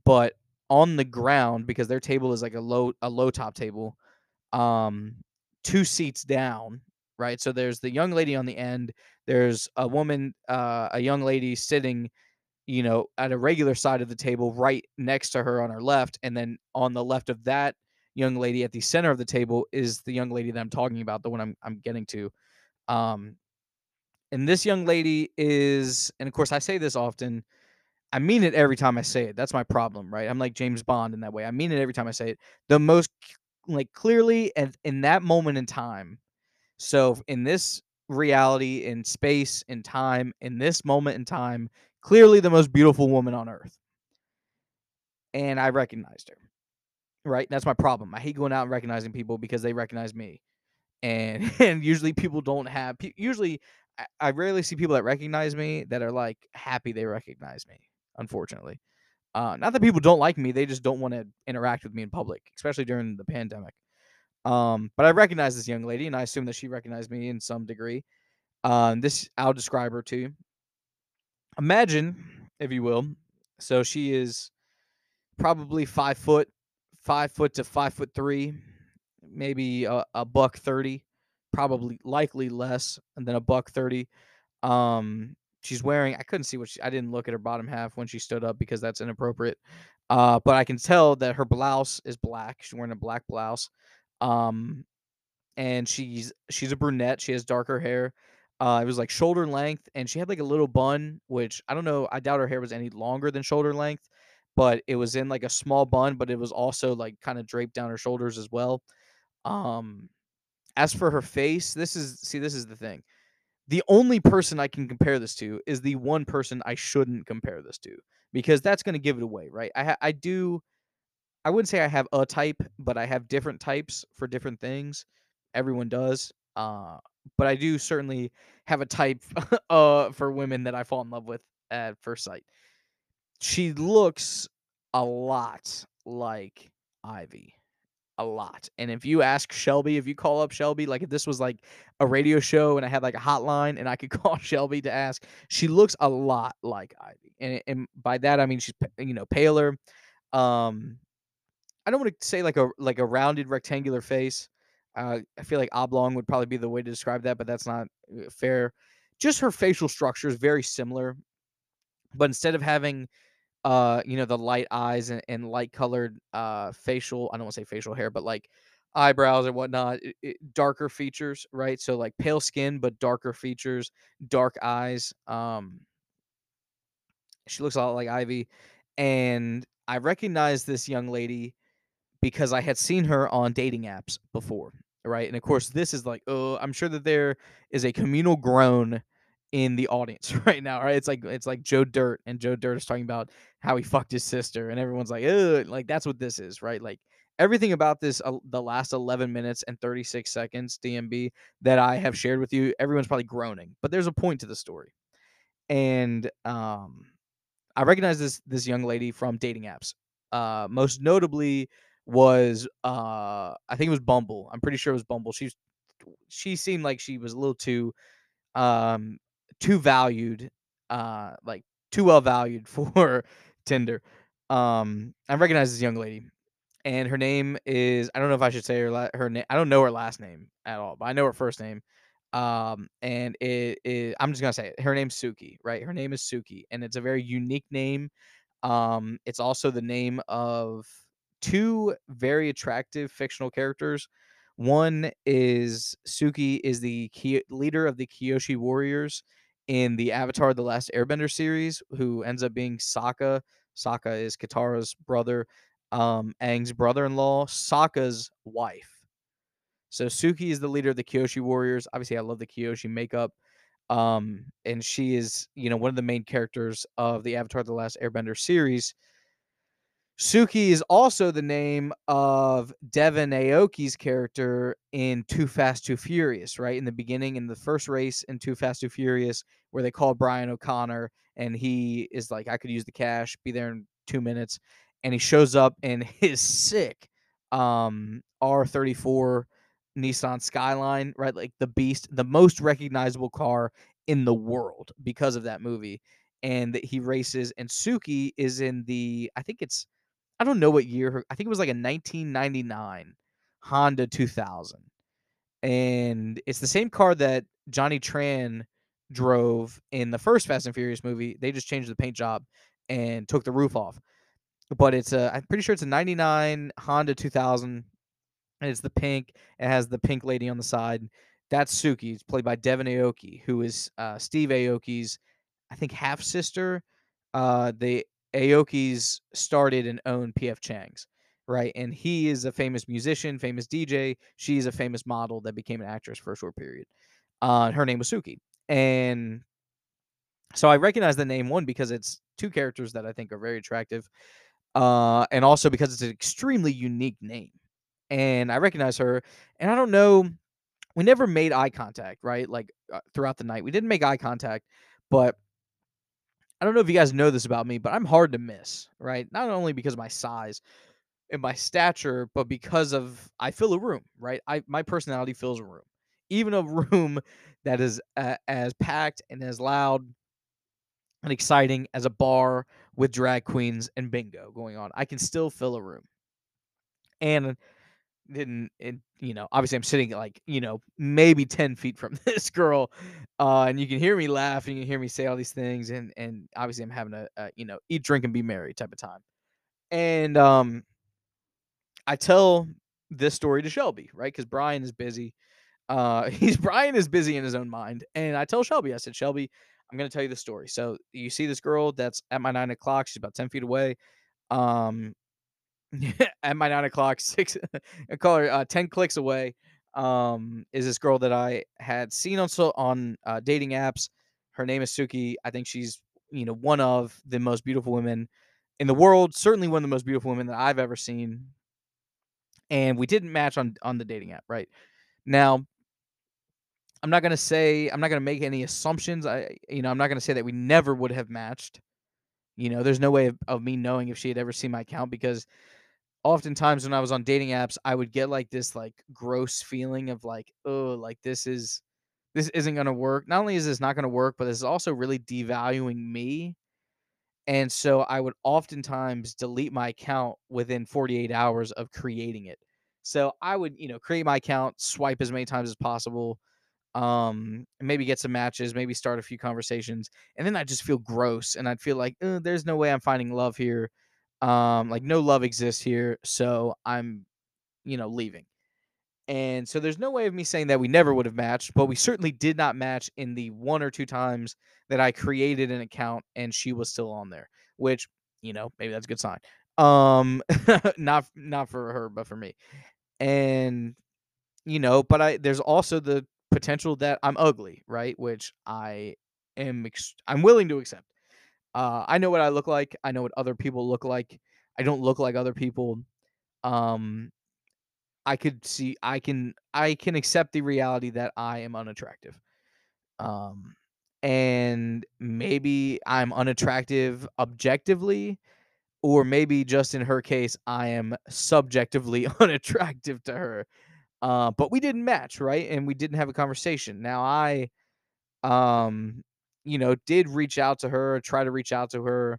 A: but on the ground because their table is like a low a low top table, um, two seats down, right? So there's the young lady on the end. There's a woman, uh, a young lady sitting, you know, at a regular side of the table, right next to her on her left, and then on the left of that young lady at the center of the table is the young lady that I'm talking about, the one I'm I'm getting to. Um, and this young lady is, and of course, I say this often. I mean it every time I say it. That's my problem, right? I'm like James Bond in that way. I mean it every time I say it. The most like clearly and in that moment in time. So in this reality, in space, in time, in this moment in time, clearly the most beautiful woman on earth. And I recognized her. Right? That's my problem. I hate going out and recognizing people because they recognize me. And and usually people don't have usually I, I rarely see people that recognize me that are like happy they recognize me, unfortunately. Uh, not that people don't like me, they just don't want to interact with me in public, especially during the pandemic. Um, but I recognize this young lady, and I assume that she recognized me in some degree. Um, this I'll describe her to you. Imagine, if you will, so she is probably five foot, five foot to five foot three, maybe a, a buck thirty probably likely less than a buck 30. Um, she's wearing I couldn't see what she I didn't look at her bottom half when she stood up because that's inappropriate. Uh, but I can tell that her blouse is black. She's wearing a black blouse. Um, and she's she's a brunette. She has darker hair. Uh, it was like shoulder length, and she had like a little bun, which I don't know. I doubt her hair was any longer than shoulder length, but it was in like a small bun, but it was also like kind of draped down her shoulders as well. Um, as for her face, this is see, this is the thing. The only person I can compare this to is the one person I shouldn't compare this to because that's going to give it away, right? I ha- I do I wouldn't say I have a type, but I have different types for different things. Everyone does. Uh, but I do certainly have a type uh for women that I fall in love with at first sight. She looks a lot like Ivy a lot. And if you ask Shelby, if you call up Shelby, like if this was like a radio show and I had like a hotline and I could call Shelby to ask, she looks a lot like Ivy. And, and by that I mean she's you know paler. Um, I don't want to say like a like a rounded rectangular face. Uh, I feel like oblong would probably be the way to describe that, but that's not uh, fair. Just her facial structure is very similar, but instead of having uh, you know, the light eyes and, and light colored uh facial, I don't want to say facial hair, but like eyebrows and whatnot, it, it- darker features, right? So like pale skin but darker features, dark eyes. Um, she looks a lot like Ivy, and I recognize this young lady because I had seen her on dating apps before, right? And of course, this is like, oh, I'm sure that there is a communal groan in the audience right now, right? It's like it's like Joe Dirt, and Joe Dirt is talking about how he fucked his sister, and everyone's like, oh, like that's what this is, right? Like everything about this, uh, the last 11 minutes and 36 seconds DMB that I have shared with you, everyone's probably groaning, but there's a point to the story, and um I recognize this this young lady from dating apps. Uh, most notably was uh, I think it was Bumble. I'm pretty sure it was Bumble. She's she seemed like she was a little too um too valued, uh, like too well valued for Tinder. Um, I recognize this young lady, and her name is I don't know if I should say her her name. I don't know her last name at all, but I know her first name. Um, and it is I'm just gonna say it. Her name's Suki, right? Her name is Suki, and it's a very unique name. Um, it's also the name of two very attractive fictional characters. One is Suki is the leader of the Kyoshi Warriors in the Avatar: The Last Airbender series, who ends up being Sokka. Sokka is Katara's brother, um, Aang's brother-in-law, Sokka's wife. So Suki is the leader of the Kyoshi Warriors. Obviously, I love the Kyoshi makeup. Um, and she is, you know, one of the main characters of the Avatar: The Last Airbender series. Suki is also the name of Devin Aoki's character in Too Fast, Too Furious, right? In the beginning, in the first race in Too Fast, Too Furious, where they call Brian O'Conner and he is like, I could use the cash, be there in two minutes. And he shows up in his sick um, R34 Nissan Skyline, right? Like the beast, the most recognizable car in the world because of that movie. And he races, and Suki is in the, I think it's I don't know what year her I think it was like a 1999 Honda 2000. And it's the same car that Johnny Tran drove in the first Fast and Furious movie. They just changed the paint job and took the roof off. But it's a I'm pretty sure it's a 99 Honda 2000 and it's the pink. It has the pink lady on the side. That's Suki. It's played by Devin Aoki, who is uh, Steve Aoki's, I think, half sister. Uh, the Aokis started and owned PF Chang's, right? And he is a famous musician, famous DJ. She's a famous model that became an actress for a short period. Uh, her name was Suki. And so I recognize the name one because it's two characters that I think are very attractive, uh, and also because it's an extremely unique name. And I recognize her, and I don't know. We never made eye contact, right? Like uh, throughout the night, we didn't make eye contact, but I don't know if you guys know this about me, but I'm hard to miss, right? Not only because of my size and my stature, but because of I fill a room, right? I my personality fills a room. Even a room that is uh, as packed and as loud and exciting as a bar with drag queens and bingo going on, I can still fill a room. And didn't it, you know obviously i'm sitting like you know maybe 10 feet from this girl uh and you can hear me laugh and you can hear me say all these things and and obviously i'm having a, a you know eat drink and be merry type of time. And um i tell this story to shelby right? Because brian is busy uh he's brian is busy in his own mind and i tell shelby i said shelby i'm going to tell you the story. So you see this girl that's at my nine o'clock she's about 10 feet away um at my nine o'clock, six I call her uh, ten clicks away. Um, is this girl that I had seen on so on uh, dating apps? Her name is Suki. I think she's you know one of the most beautiful women in the world. Certainly one of the most beautiful women that I've ever seen. And we didn't match on on the dating app, right? Now, I'm not gonna say I'm not gonna make any assumptions. I you know I'm not gonna say that we never would have matched. You know, there's no way of, of me knowing if she had ever seen my account because oftentimes when I was on dating apps, I would get like this like gross feeling of like, oh, like this is this isn't gonna work. Not only is this not gonna work, but this is also really devaluing me. And so I would oftentimes delete my account within 48 hours of creating it. So I would, you know, create my account, swipe as many times as possible, um, maybe get some matches, maybe start a few conversations, and then I just feel gross, and I'd feel like "Uh, there's no way I'm finding love here. Um, like no love exists here, so I'm, you know, leaving. And so there's no way of me saying that we never would have matched, but we certainly did not match in the one or two times that I created an account and she was still on there, which, you know, maybe that's a good sign. Um not not for her, but for me. And you know, but I there's also the potential that I'm ugly, right? Which I am ex- I'm willing to accept. Uh I know what I look like. I know what other people look like. I don't look like other people. Um I could see I can I can accept the reality that I am unattractive. Um and maybe I'm unattractive objectively or maybe just in her case I am subjectively unattractive to her. Uh but we didn't match, right? And we didn't have a conversation. Now I um you know did reach out to her, try to reach out to her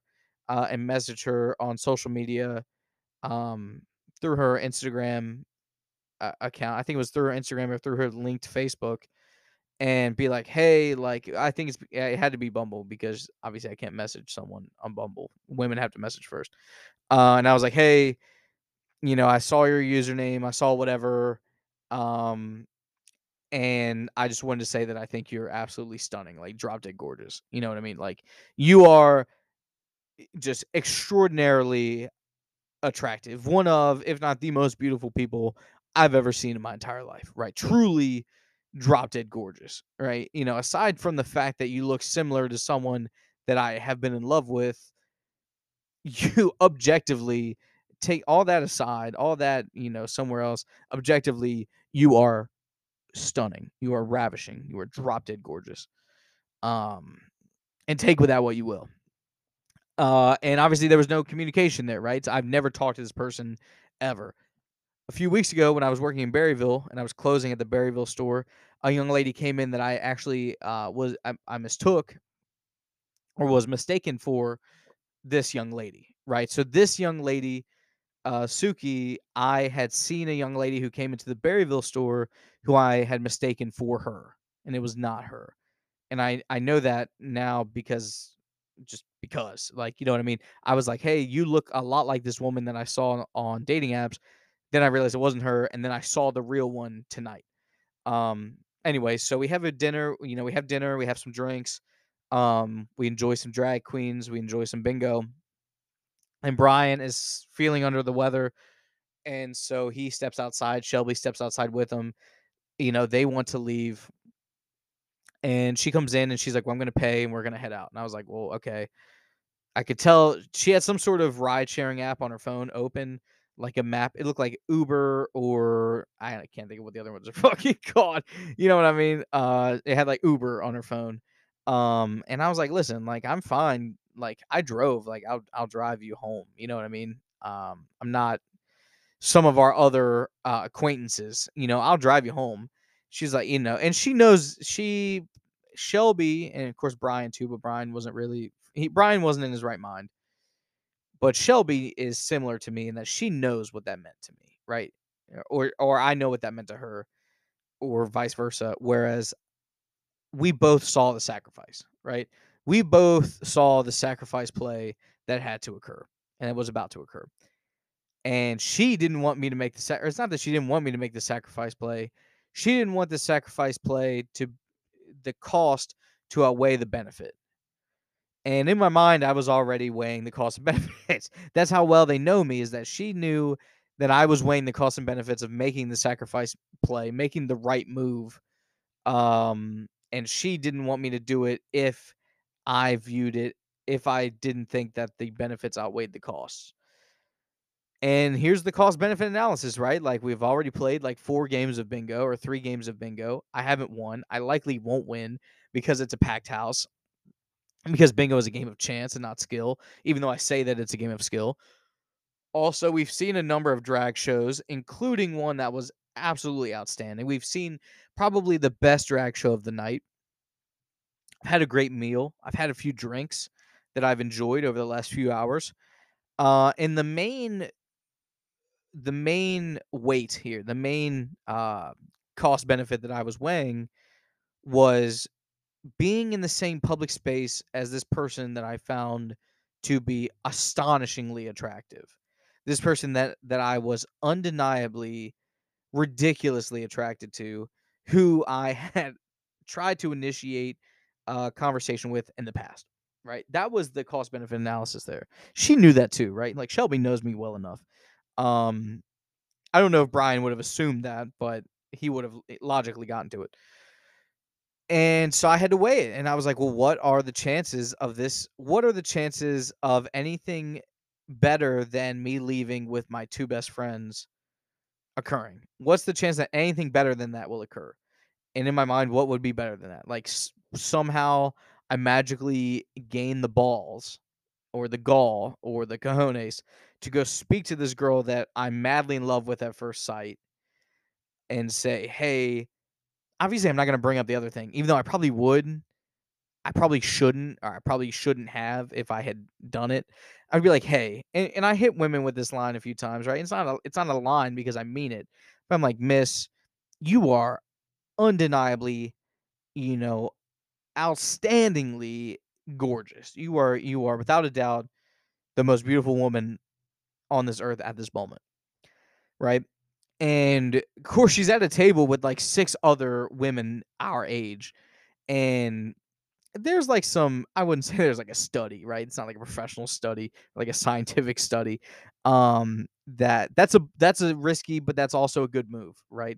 A: uh and message her on social media um through her Instagram uh, account. I think it was through her Instagram or through her linked Facebook, and be like, "Hey, like I think it's it had to be Bumble because obviously I can't message someone on Bumble. Women have to message first." Uh, and I was like, "Hey, you know, I saw your username, I saw whatever, um, and I just wanted to say that I think you're absolutely stunning, like drop dead gorgeous. You know what I mean? Like you are eh, just extraordinarily attractive. One of, if not the most beautiful people I've ever seen in my entire life, right? Truly drop dead gorgeous, right? You know, aside from the fact that you look similar to someone that I have been in love with, you objectively take all that aside, all that, you know, somewhere else, objectively, you are stunning. You are ravishing. You are drop dead gorgeous. Um, and take with that what you will. Uh, and obviously there was no communication there, right? So I've never talked to this person ever. A few weeks ago, when I was working in Berryville and I was closing at the Berryville store, a young lady came in that I actually uh, was I, I mistook or was mistaken for this young lady, right? So this young lady, uh, Suki, I had seen a young lady who came into the Berryville store who I had mistaken for her, and it was not her. And I I know that now because just because, like, you know what I mean? I was like, "Hey, you look a lot like this woman that I saw on dating apps." Then I realized it wasn't her, and then I saw the real one tonight. Um, anyway, so we have a dinner, you know, we have dinner, we have some drinks, um, we enjoy some drag queens, we enjoy some bingo. And Brian is feeling under the weather, and so he steps outside. Shelby steps outside with him. You know, they want to leave. And she comes in and she's like, Well, I'm gonna pay and we're gonna head out. And I was like, Well, okay. I could tell she had some sort of ride sharing app on her phone open, like a map. It looked like Uber or I can't think of what the other ones are fucking called. You know what I mean? Uh, it had like Uber on her phone. Um, and I was like, listen, like I'm fine. Like I drove. Like I'll I'll drive you home. You know what I mean? Um, I'm not some of our other uh, acquaintances. You know, I'll drive you home. She's like, you know, and she knows she Shelby and of course Brian too, but Brian wasn't really he Brian wasn't in his right mind. But Shelby is similar to me in that she knows what that meant to me, right? Or or I know what that meant to her, or vice versa. Whereas we both saw the sacrifice, right? We both saw the sacrifice play that had to occur and it was about to occur. And she didn't want me to make the sac- it's not that she didn't want me to make the sacrifice play. She didn't want the sacrifice play to the cost to outweigh the benefit. And in my mind, I was already weighing the cost and benefits. That's how well they know me, is that she knew that I was weighing the cost and benefits of making the sacrifice play, making the right move. Um, and she didn't want me to do it if I viewed it, if I didn't think that the benefits outweighed the costs. And here's the cost benefit analysis, right? Like we've already played like four games of bingo or three games of bingo. I haven't won. I likely won't win because it's a packed house because bingo is a game of chance and not skill, even though I say that it's a game of skill. Also, we've seen a number of drag shows, including one that was absolutely outstanding. We've seen probably the best drag show of the night. I've had a great meal. I've had a few drinks that I've enjoyed over the last few hours. Uh, and the main, the main weight here, the main uh, cost benefit that I was weighing was being in the same public space as this person that I found to be astonishingly attractive. This person that that I was undeniably ridiculously attracted to, who I had tried to initiate a conversation with in the past, right? That was the cost benefit analysis there. She knew that too, right? Like Shelby knows me well enough. Um I don't know if Brian would have assumed that, but he would have logically gotten to it. And so I had to weigh it and I was like, "Well, what are the chances of this? What are the chances of anything better than me leaving with my two best friends occurring? What's the chance that anything better than that will occur?" And in my mind, what would be better than that? Like s- somehow I magically gain the balls or the gall or the cojones to go speak to this girl that I'm madly in love with at first sight and say, "Hey, obviously I'm not going to bring up the other thing, even though I probably would. I probably shouldn't, or I probably shouldn't have if I had done it. I'd be like, "Hey," and, and I hit women with this line a few times, right? It's not a, it's not a line because I mean it. But I'm like, "Miss, you are undeniably, you know, outstandingly gorgeous. You are you are without a doubt the most beautiful woman on this earth at this moment." Right? And of course she's at a table with like six other women our age and there's like some I wouldn't say there's like a study, right? It's not like a professional study, like a scientific study. Um that that's a that's a risky but that's also a good move, right?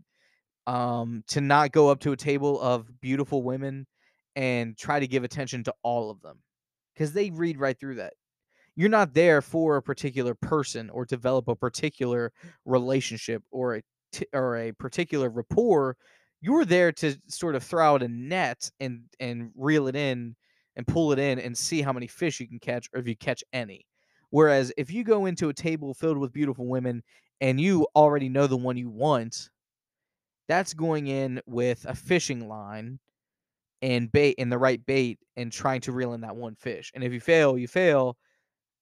A: Um to not go up to a table of beautiful women and try to give attention to all of them cuz they read right through that. You're not there for a particular person or develop a particular relationship or a t- or a particular rapport. You're there to sort of throw out a net and and reel it in and pull it in and see how many fish you can catch or if you catch any. Whereas if you go into a table filled with beautiful women and you already know the one you want that's going in with a fishing line and bait and the right bait and trying to reel in that one fish and if you fail you fail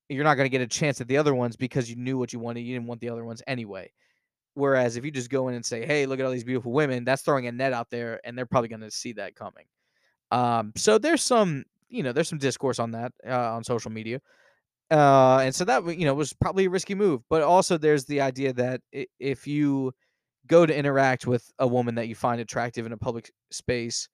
A: you're not going to get a chance at the other ones because you knew what you wanted. You didn't want the other ones anyway. Whereas if you just go in and say, "Hey, look at all these beautiful women," that's throwing a net out there, and they're probably going to see that coming. Um, so there's some, you know, there's some discourse on that uh, on social media, uh, and so that you know was probably a risky move. But also there's the idea that if you go to interact with a woman that you find attractive in a public space,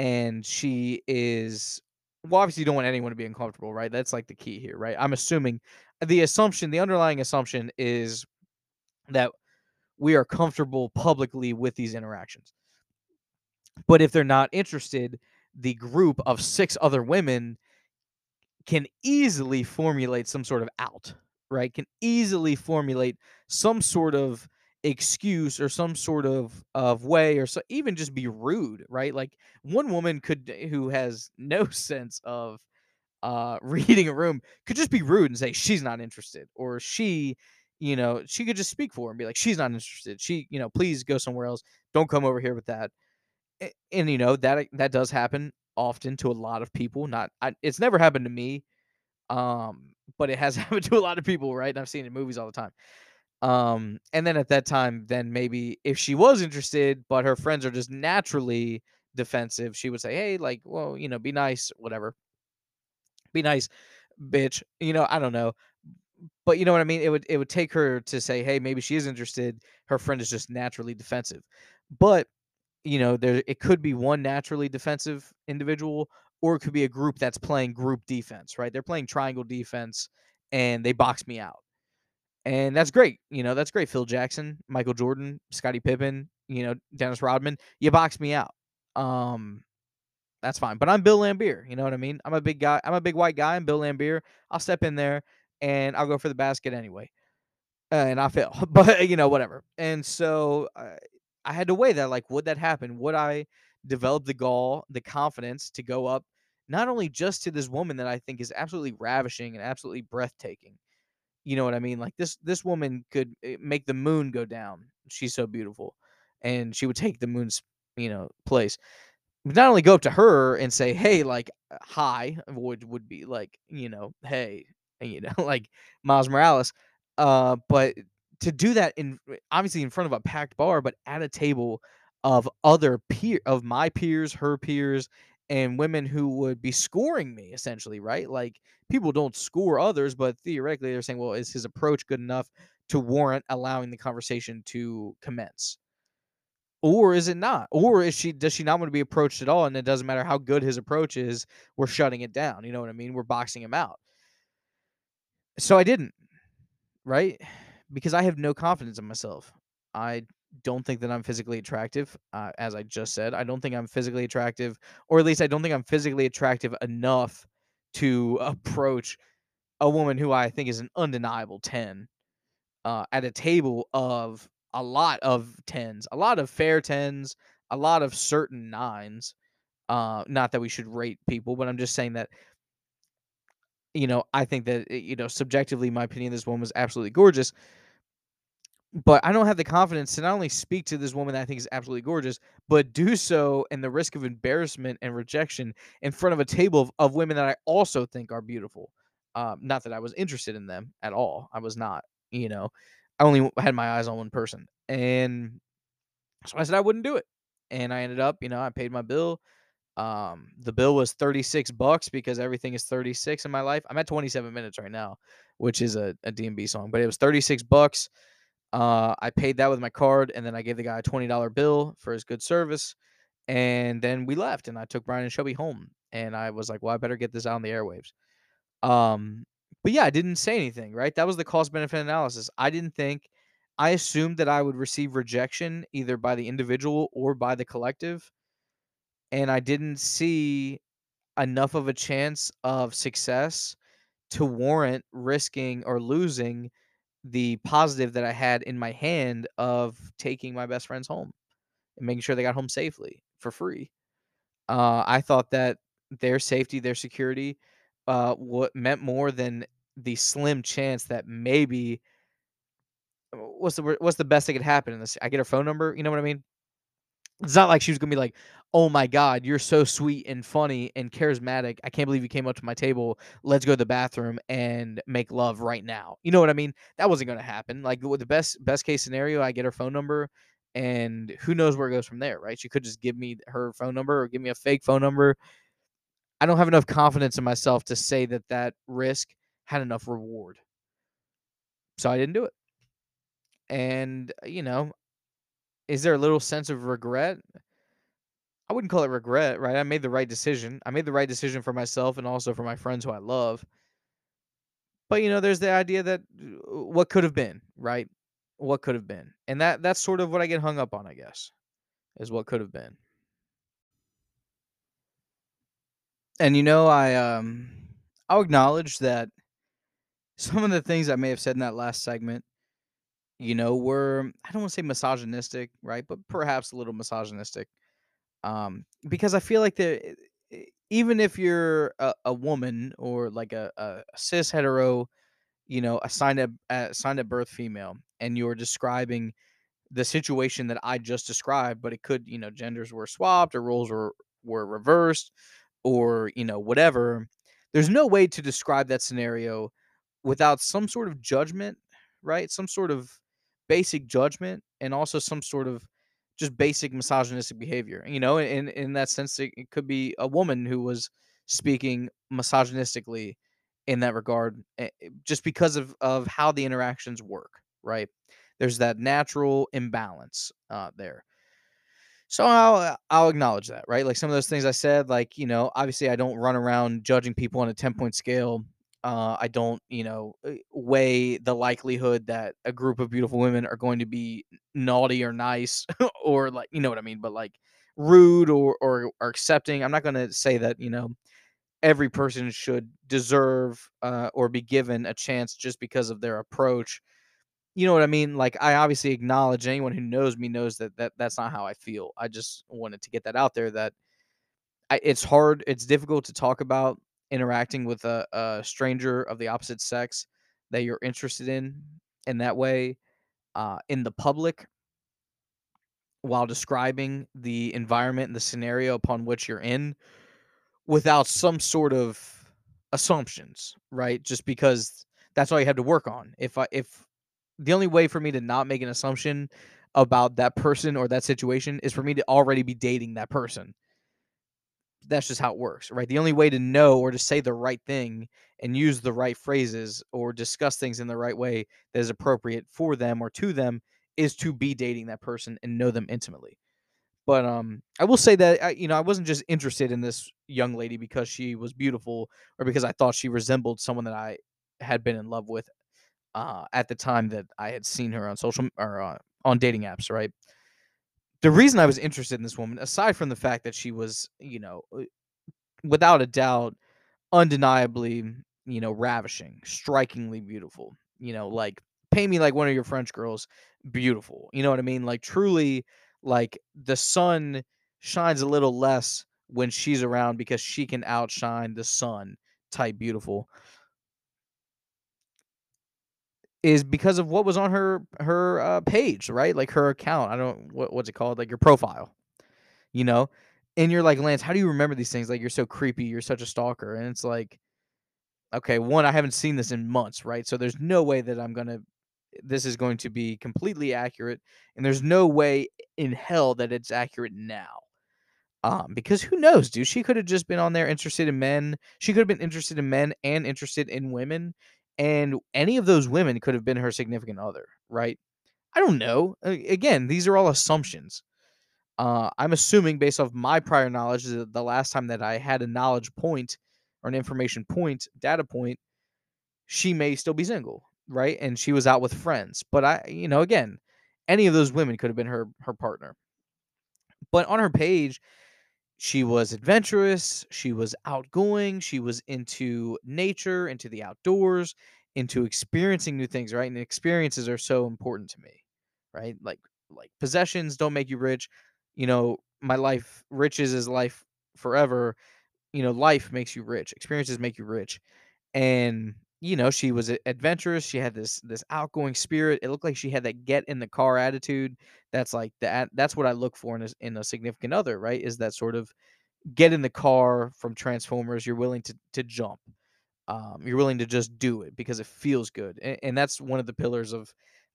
A: and she is well, obviously you don't want anyone to be uncomfortable, right? That's like the key here, right? I'm assuming the assumption, the underlying assumption is that we are comfortable publicly with these interactions. But if they're not interested, the group of six other women can easily formulate some sort of out, right? Can easily formulate some sort of excuse or some sort of of way or so even just be rude, right? Like one woman could who has no sense of uh reading a room could just be rude and say she's not interested or she you know she could just speak for her and be like she's not interested. She you know please go somewhere else. Don't come over here with that. And, and you know that that does happen often to a lot of people not I, it's never happened to me um but it has happened to a lot of people right? And i've seen it in movies all the time um and then at that time then maybe if she was interested but her friends are just naturally defensive she would say hey like well you know be nice whatever. Be nice bitch you know i don't know. But you know what i mean? It would it would take her to say hey maybe she is interested. Her friend is just naturally defensive. But you know there it could be one naturally defensive individual or it could be a group that's playing group defense right? They're playing triangle defense and they box me out and that's great you know that's great phil jackson michael jordan scottie pippen you know dennis rodman you box me out um that's fine. But I'm Bill Laimbeer. You know what I mean? I'm a big guy. I'm a big white guy. I'm Bill Laimbeer. I'll step in there and I'll go for the basket anyway. Uh, and I fail. But, you know, whatever. And so uh, I had to weigh that. Like, would that happen? Would I develop the gall, the confidence to go up, not only just to this woman that I think is absolutely ravishing and absolutely breathtaking? You know what I mean? Like this this woman could eh, make the moon go down. She's so beautiful. And she would take the moon's, you know, place not only go up to her and say, "Hey, like, uh, hi," would would be like, you know, "Hey," and you know, like Miles Morales, uh, but to do that in obviously in front of a packed bar, but at a table of other peer of my peers, her peers, and women who would be scoring me essentially, right? Like people don't score others, but theoretically they're saying, well, is his approach good enough to warrant allowing the conversation to commence? Or is it not? Or is she does she not want to be approached at all and it doesn't matter how good his approach is, we're shutting it down, you know what I mean? We're boxing him out. So I didn't, right? Because I have no confidence in myself. I don't think that I'm physically attractive, uh, as I just said. I don't think I'm physically attractive, or at least I don't think I'm physically attractive enough to approach a woman who I think is an undeniable 10 uh, at a table of a lot of 10s, a lot of fair 10s, a lot of certain 9s. Uh, not that we should rate people, but I'm just saying that you know, I think that eh, you know, subjectively, my opinion, this woman was absolutely gorgeous. But I don't have the confidence to not only speak to this woman that I think is absolutely gorgeous, but do so in the risk of embarrassment and rejection in front of a table of, of women that I also think are beautiful. Um, not that I was interested in them at all. I was not, you know, I only had my eyes on one person. And so I said I wouldn't do it. And I ended up, you know, I paid my bill. Um, the bill was 36 bucks because everything is 36 in my life. I'm at 27 minutes right now, which is a, a DMB song, but it was 36 bucks. Uh, I paid that with my card, and then I gave the guy a twenty dollar bill for his good service, and then we left, and I took Brian and Shelby home, and I was like, "Well, I better get this out on the airwaves." Um, but yeah, I didn't say anything. Right, that was the cost benefit analysis. I didn't think. I assumed that I would receive rejection either by the individual or by the collective, and I didn't see enough of a chance of success to warrant risking or losing the positive that I had in my hand of taking my best friends home and making sure they got home safely for free. Uh, I thought that their safety, their security, uh, what meant more than the slim chance that maybe what's the what's the best that could happen in this? I get her phone number. You know what I mean? It's not like she was gonna be like, "Oh my god, you're so sweet and funny and charismatic. I can't believe you came up to my table. Let's go to the bathroom and make love right now." You know what I mean? That wasn't gonna happen. Like with the best best case scenario, I get her phone number and who knows where it goes from there, right? She could just give me her phone number or give me a fake phone number. I don't have enough confidence in myself to say that that risk had enough reward. So I didn't do it. And, uh, you know, is there a little sense of regret? I wouldn't call it regret, right? I made the right decision. I made the right decision for myself and also for my friends who I love. But you know, there's the idea that uh, what could have been, right? What could have been. And that that's sort of what I get hung up on, I guess, is what could have been. And you know, I um I'll acknowledge that some of the things I may have said in that last segment, you know, were I don't want to say misogynistic, right? But perhaps a little misogynistic. Um, because I feel like the even if you're a, a woman or like a, a cis hetero, you know, assigned at assigned at birth female, and you're describing the situation that I just described, but it could, you know, genders were swapped or roles were were reversed or, you know, whatever. There's no way to describe that scenario without some sort of judgment, right? Some sort of basic judgment and also some sort of just basic misogynistic behavior. You know, in in that sense, it, it could be a woman who was speaking misogynistically in that regard, eh, eh, just because of of how the interactions work, right? There's that natural imbalance uh, there. So I'll I'll acknowledge that, right? Like some of those things I said, like you know, obviously I don't run around judging people on a ten point scale. Uh, I don't, you know, uh, weigh the likelihood that a group of beautiful women are going to be naughty or nice, or like, you know what I mean, but like rude or or, or accepting. I'm not going to say that, you know, every person should deserve uh, or be given a chance just because of their approach you know what I mean? Like I obviously acknowledge anyone who knows me knows that, that that's not how I feel. I just wanted to get that out there that I, it's hard, it's difficult to talk about interacting with a, a stranger of the opposite sex that you're interested in in that way uh, in the public while describing the environment and the scenario upon which you're in without some sort of assumptions, right? Just because that's all you have to work on. If I if the only way for me to not make an assumption about that person or that situation is for me to already be dating that person. That's just how it works, right? The only way to know or to say the right thing and use the right phrases or discuss things in the right way that is appropriate for them or to them is to be dating that person and know them intimately. But um, I will say that I, you know I wasn't just interested in this young lady because she was beautiful or because I thought she resembled someone that I had been in love with uh, at the time that I had seen her on social or uh, on dating apps. Right. The reason I was interested in this woman, aside from the fact that she was, you know, uh, without a doubt, undeniably, you know, ravishing, strikingly beautiful. You know, like pay me like one of your French girls, beautiful. You know what I mean? Like truly, like the sun shines a little less when she's around because she can outshine the sun type beautiful is because of what was on her her uh, page right? Like her account. I don't what, what's it called? Like your profile you know? And you're like lance how do you remember these things? Like you're so creepy. You're such a stalker. And it's like okay one i haven't seen this in months right? So there's no way that i'm gonna this is going to be completely accurate and there's no way in hell that it's accurate now. Um because who knows dude? She could have just been on there interested in men. She could have been interested in men and interested in women and any of those women could have been her significant other right i don't know again these are all assumptions uh i'm assuming based off my prior knowledge that the last time that i had a knowledge point or an information point data point she may still be single, right? And she was out with friends. But I, you know, again, any of those women could have been her her partner. But on her page, she was adventurous, she was outgoing, she was into nature, into the outdoors, into experiencing new things, right? And experiences are so important to me, right? Like like possessions don't make you rich. You know, my life riches is life forever. You know, life makes you rich. Experiences make you rich and you know she was adventurous she had this this outgoing spirit it looked like she had that get in the car attitude that's like that that's what i look for in a, in a significant other right is that sort of get in the car from transformers you're willing to to jump um, you're willing to just do it because it feels good and, and that's one of the pillars of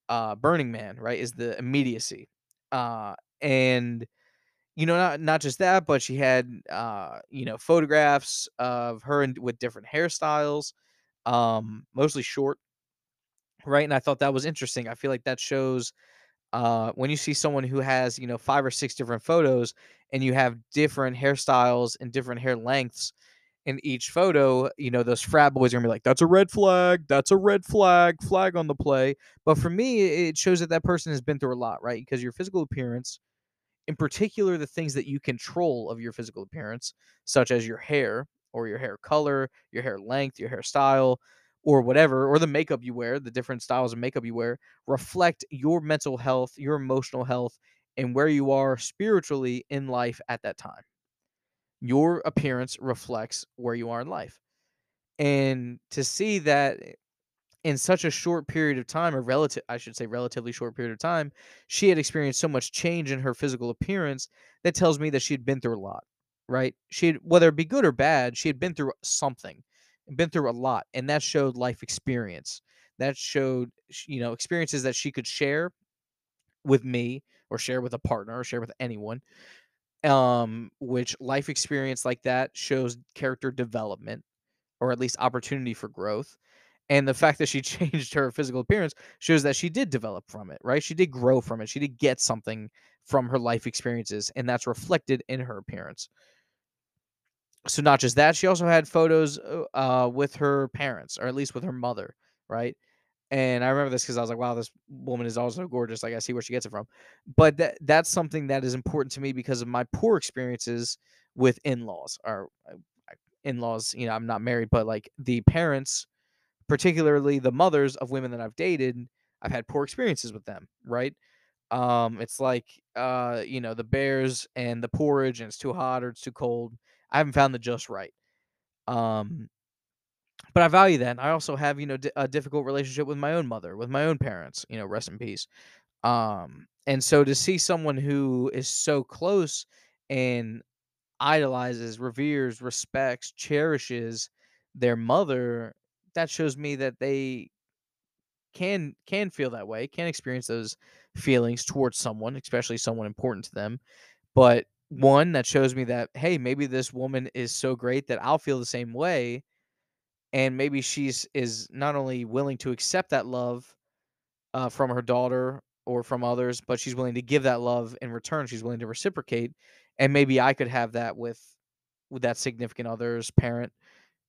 A: uh, burning man right is the immediacy uh, and you know not not just that but she had uh, you know photographs of her and with different hairstyles um, mostly short, right? And I thought that was interesting. I feel like that shows uh, when you see someone who has, you know, five or six different photos and you have different hairstyles and different hair lengths in each photo, you know, those frat boys are gonna be like, that's a red flag, that's a red flag, flag on the play. But for me, it shows that that person has been through a lot, right? Because your physical appearance in particular the things that you control of your physical appearance, such as your hair or your hair color, your hair length, your hairstyle, or whatever, or the makeup you wear, the different styles of makeup you wear, reflect your mental health, your emotional health, and where you are spiritually in life at that time. Your appearance reflects where you are in life. And to see that in such a short period of time, or relative, I should say, relatively short period of time, she had experienced so much change in her physical appearance that tells me that she had been through a lot, right? She had, whether it be good or bad, she had been through something, been through a lot, and that showed life experience. That showed, you know, experiences that she could share with me or share with a partner or share with anyone. Um, which life experience like that shows character development or at least opportunity for growth and the fact that she changed her physical appearance shows that she did develop from it, right? She did grow from it. She did get something from her life experiences, and that's reflected in her appearance. So not just that, she also had photos uh uh, with her parents, or at least with her mother, right? And I remember this because I was like, "Wow, this woman is also gorgeous." Like, I see where she gets it from. But that that's something that is important to me because of my poor experiences with in-laws, or uh, in-laws. You know, I'm not married, but like the parents particularly the mothers of women that I've dated, I've had poor experiences with them, right? Um, it's like uh, you know, the bears and the porridge, and it's too hot or it's too cold. I haven't found the just right. Um, but I value that. And I also have, you know, di- a difficult relationship with my own mother, with my own parents, you know, rest in peace. Um, and so to see someone who is so close and idolizes, reveres, respects, cherishes their mother, that shows me that they can can feel that way, can experience those feelings towards someone, especially someone important to them. But one that shows me that hey, maybe this woman is so great that I'll feel the same way and maybe she's is not only willing to accept that love uh, from her daughter or from others, but she's willing to give that love in return. She's willing to reciprocate, and maybe I could have that with with that significant other's parent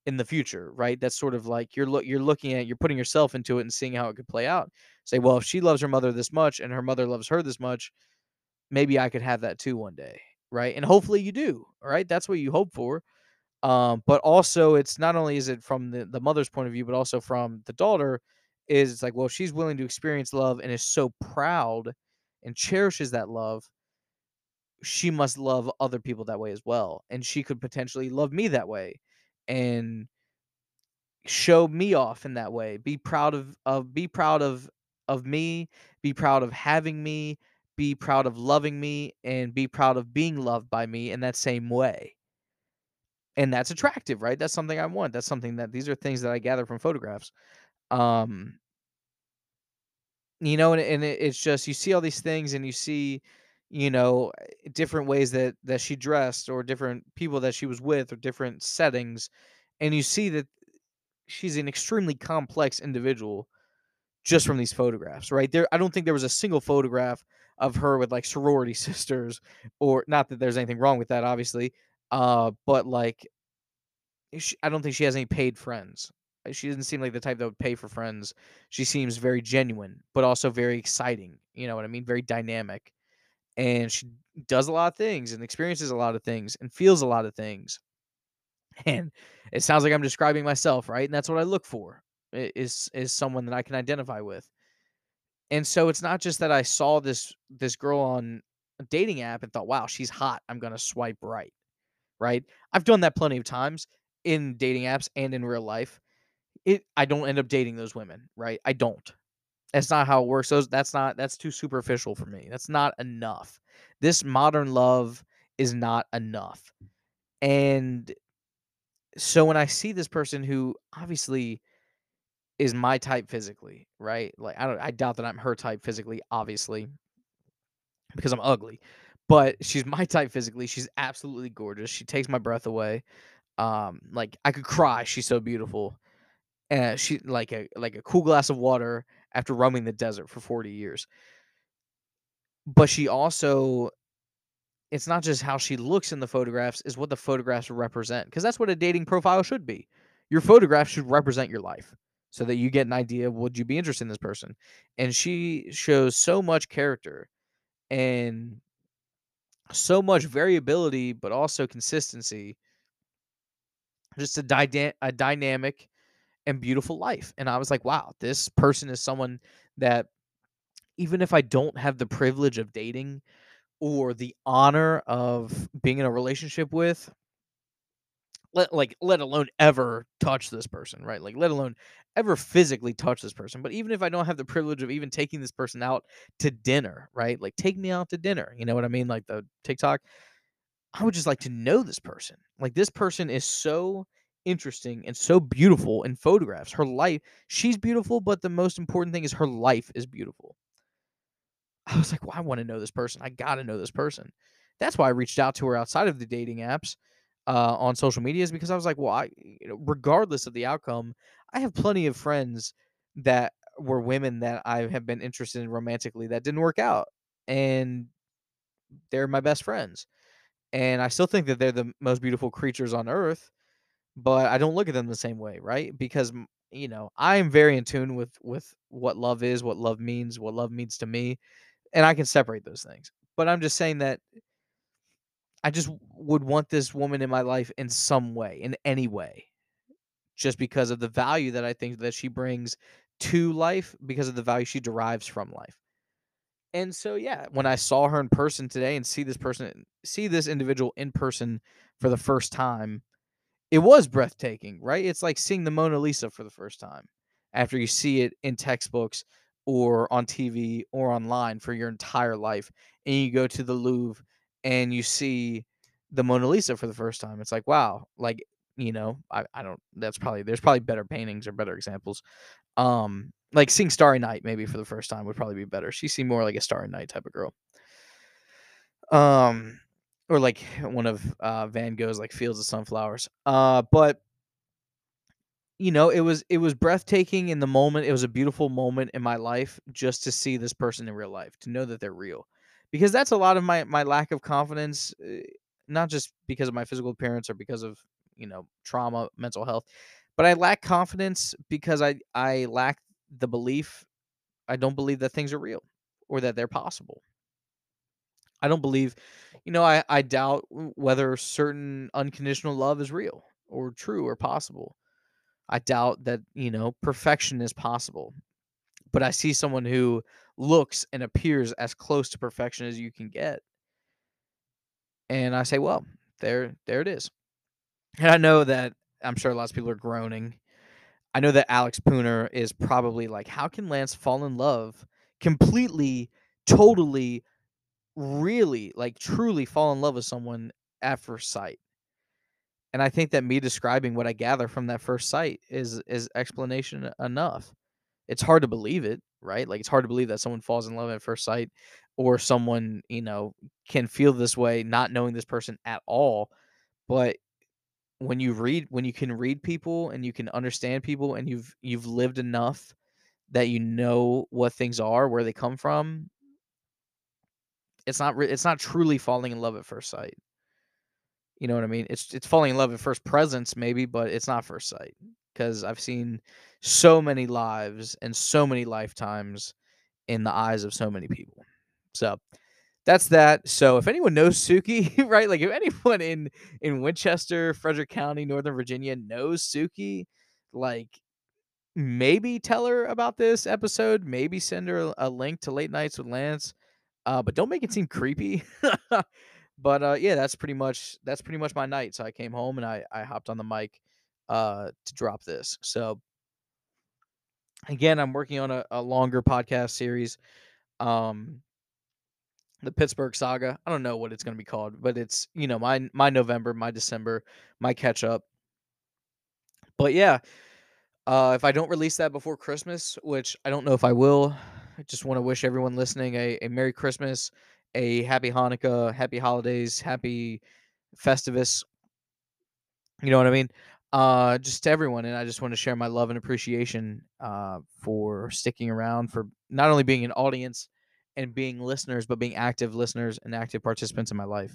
A: in the future, right? That's sort of like you're look you're looking at you're putting yourself into it and seeing how it could play out. Say, well, if she loves her mother this much and her mother loves her this much, maybe I could have that too one day, right? And hopefully you do, right? That's what you hope for. Um, but also it's not only is it from the, the mother's point of view, but also from the daughter, is it's like, well, she's willing to experience love and is so proud and cherishes that love, she must love other people that way as well. And she could potentially love me that way and show me off in that way. Be proud of of be proud of of me, be proud of having me, be proud of loving me, and be proud of being loved by me in that same way and that's attractive, right? That's something I want. That's something that these are things that I gather from photographs. Um, you know, and, and it, it's just you see all these things, and you see, you know, eh, different ways that that she dressed, or different people that she was with, or different settings, and you see that she's an extremely complex individual just from these photographs, right? There, I don't think there was a single photograph of her with like sorority sisters, or not that there's anything wrong with that, obviously, uh, but like, she, I don't think she has any paid friends. Uh, she doesn't seem like the type that would pay for friends. She seems very genuine, but also very exciting. You know what I mean? Very dynamic, and she does a lot of things and experiences a lot of things and feels a lot of things. And it sounds like I'm describing myself, right? And that's what I look for is is someone that I can identify with. And so it's not just that I saw this this girl on a dating app and thought, "Wow, she's hot. I'm going to swipe right." right? I've done that plenty of times in dating apps and in real life. It I don't end up dating those women, right? I don't. That's not how it works. Those that's not that's too superficial for me. That's not enough. This modern love is not enough. And so when I see this person who obviously is my type physically, right? Like I don't I doubt that I'm her type physically, obviously, because I'm ugly but she's my type physically. She's absolutely gorgeous. She takes my breath away. Um, like I could cry. She's so beautiful. And she like a like a cool glass of water after roaming the desert for 40 years. But she also it's not just how she looks in the photographs, is what the photographs represent. Because that's what a dating profile should be. Your photograph should represent your life so that you get an idea would you be interested in this person. And she shows so much character and so much variability, but also consistency. Just a, dyna- a dynamic and beautiful life. And I was like, wow, this person is someone that even if I don't have the privilege of dating or the honor of being in a relationship with, let like let alone ever touch this person, right? Like let alone ever physically touch this person. But even if I don't have the privilege of even taking this person out to dinner, right? Like take me out to dinner. You know what I mean? Like the TikTok. I would just like to know this person. Like this person is so interesting and so beautiful in photographs. Her life, she's beautiful, but the most important thing is her life is beautiful. I was like, well, I want to know this person. I got to know this person. That's why I reached out to her outside of the dating apps uh, on social media is because I was like, well, I, regardless of the outcome, I have plenty of friends that were women that I have been interested in romantically that didn't work out, and they're my best friends, and I still think that they're the most beautiful creatures on earth, but I don't look at them the same way, right? Because you know I am very in tune with with what love is, what love means, what love means to me, and I can separate those things. But I'm just saying that I just would want this woman in my life in some way, in any way, just because of the value that I think that she brings to life, because of the value she derives from life. And so, yeah, when I saw her in person today and see this person, see this individual in person for the first time, it was breathtaking, right? It's like seeing the Mona Lisa for the first time after you see it in textbooks or on TV or online for your entire life. And you go to the Louvre and you see the Mona Lisa for the first time. It's like, wow, like you know, I, I don't that's probably there's probably better paintings or better examples. Um like seeing Starry Night maybe for the first time would probably be better. She seemed more like a Starry Night type of girl. Um or like one of uh Van Gogh's like Fields of Sunflowers. Uh but you know, it was it was breathtaking in the moment. It was a beautiful moment in my life just to see this person in real life, to know that they're real. Because that's a lot of my my lack of confidence, uh, not just because of my physical appearance or because of, you know, trauma, mental health, but I lack confidence because I I lack the belief I don't believe that things are real or that they're possible. I don't believe, you know, I I doubt whether certain unconditional love is real or true or possible. I doubt that, you know, perfection is possible. But I see someone who looks and appears as close to perfection as you can get. And I say, well, there there it is. And I know that I'm sure lots of people are groaning. I know that Alex Pooner is probably like, how can Lance fall in love completely, totally, really, like truly fall in love with someone at first sight? And I think that me describing what I gather from that first sight is is explanation enough. It's hard to believe it, right? Like it's hard to believe that someone falls in love at first sight or someone, you know, can feel this way not knowing this person at all. But when you read when you can read people and you can understand people and you've you've lived enough that you know what things are, where they come from, it's not re- it's not truly falling in love at first sight. You know what I mean? It's it's falling in love at first presence maybe, but it's not first sight because I've seen so many lives and so many lifetimes in the eyes of so many people. So that's that. So if anyone knows Suki, right? Like if anyone in in Winchester, Frederick County, Northern Virginia knows Suki, like maybe tell her about this episode, maybe send her a link to Late Nights with Lance. Uh, but don't make it seem creepy. But uh, yeah, that's pretty much that's pretty much my night. So I came home and I I hopped on the mic uh, to drop this. So again, I'm working on a, a longer podcast series. Um, the Pittsburgh Saga. I don't know what it's going to be called, but it's you know my my November, my December, my catch up. But yeah, uh, if I don't release that before Christmas, which I don't know if I will, I just want to wish everyone listening a, a Merry Christmas, a Happy Hanukkah, Happy Holidays, Happy Festivus. You know what I mean? Uh, just to everyone, and I just want to share my love and appreciation uh, for sticking around, for not only being an audience and being listeners, but being active listeners and active participants in my life.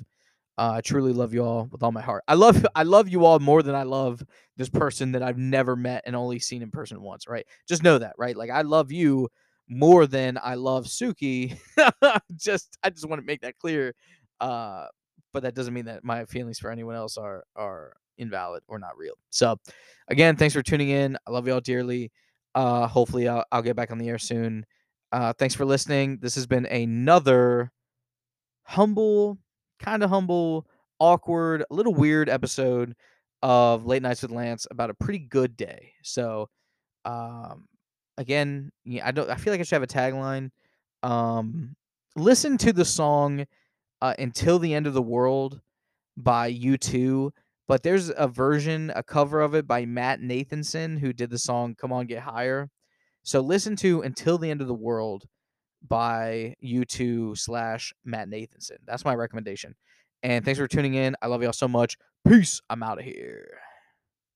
A: Uh, I truly love you all with all my heart. I love I love you all more than I love this person that I've never met and only seen in person once. Right? Just know that, right? Like I love you more than I love Suki. just I just want to make that clear. Uh, but that doesn't mean that my feelings for anyone else are are invalid or not real. So, again, thanks for tuning in. I love you all dearly. Uh, hopefully, I'll, I'll get back on the air soon. Uh, thanks for listening. This has been another humble, kind of humble, awkward, a little weird episode of Late Nights with Lance about a pretty good day. So, um, again, yeah, I don't. I feel like I should have a tagline. Um, listen to the song uh, "Until the End of the World" by U2, but there's a version, a cover of it by Matt Nathanson, who did the song "Come On Get Higher." So listen to "Until the End of the World" by U2 slash Matt Nathanson. That's my recommendation. And thanks for tuning in. I love y'all so much. Peace. I'm out of here.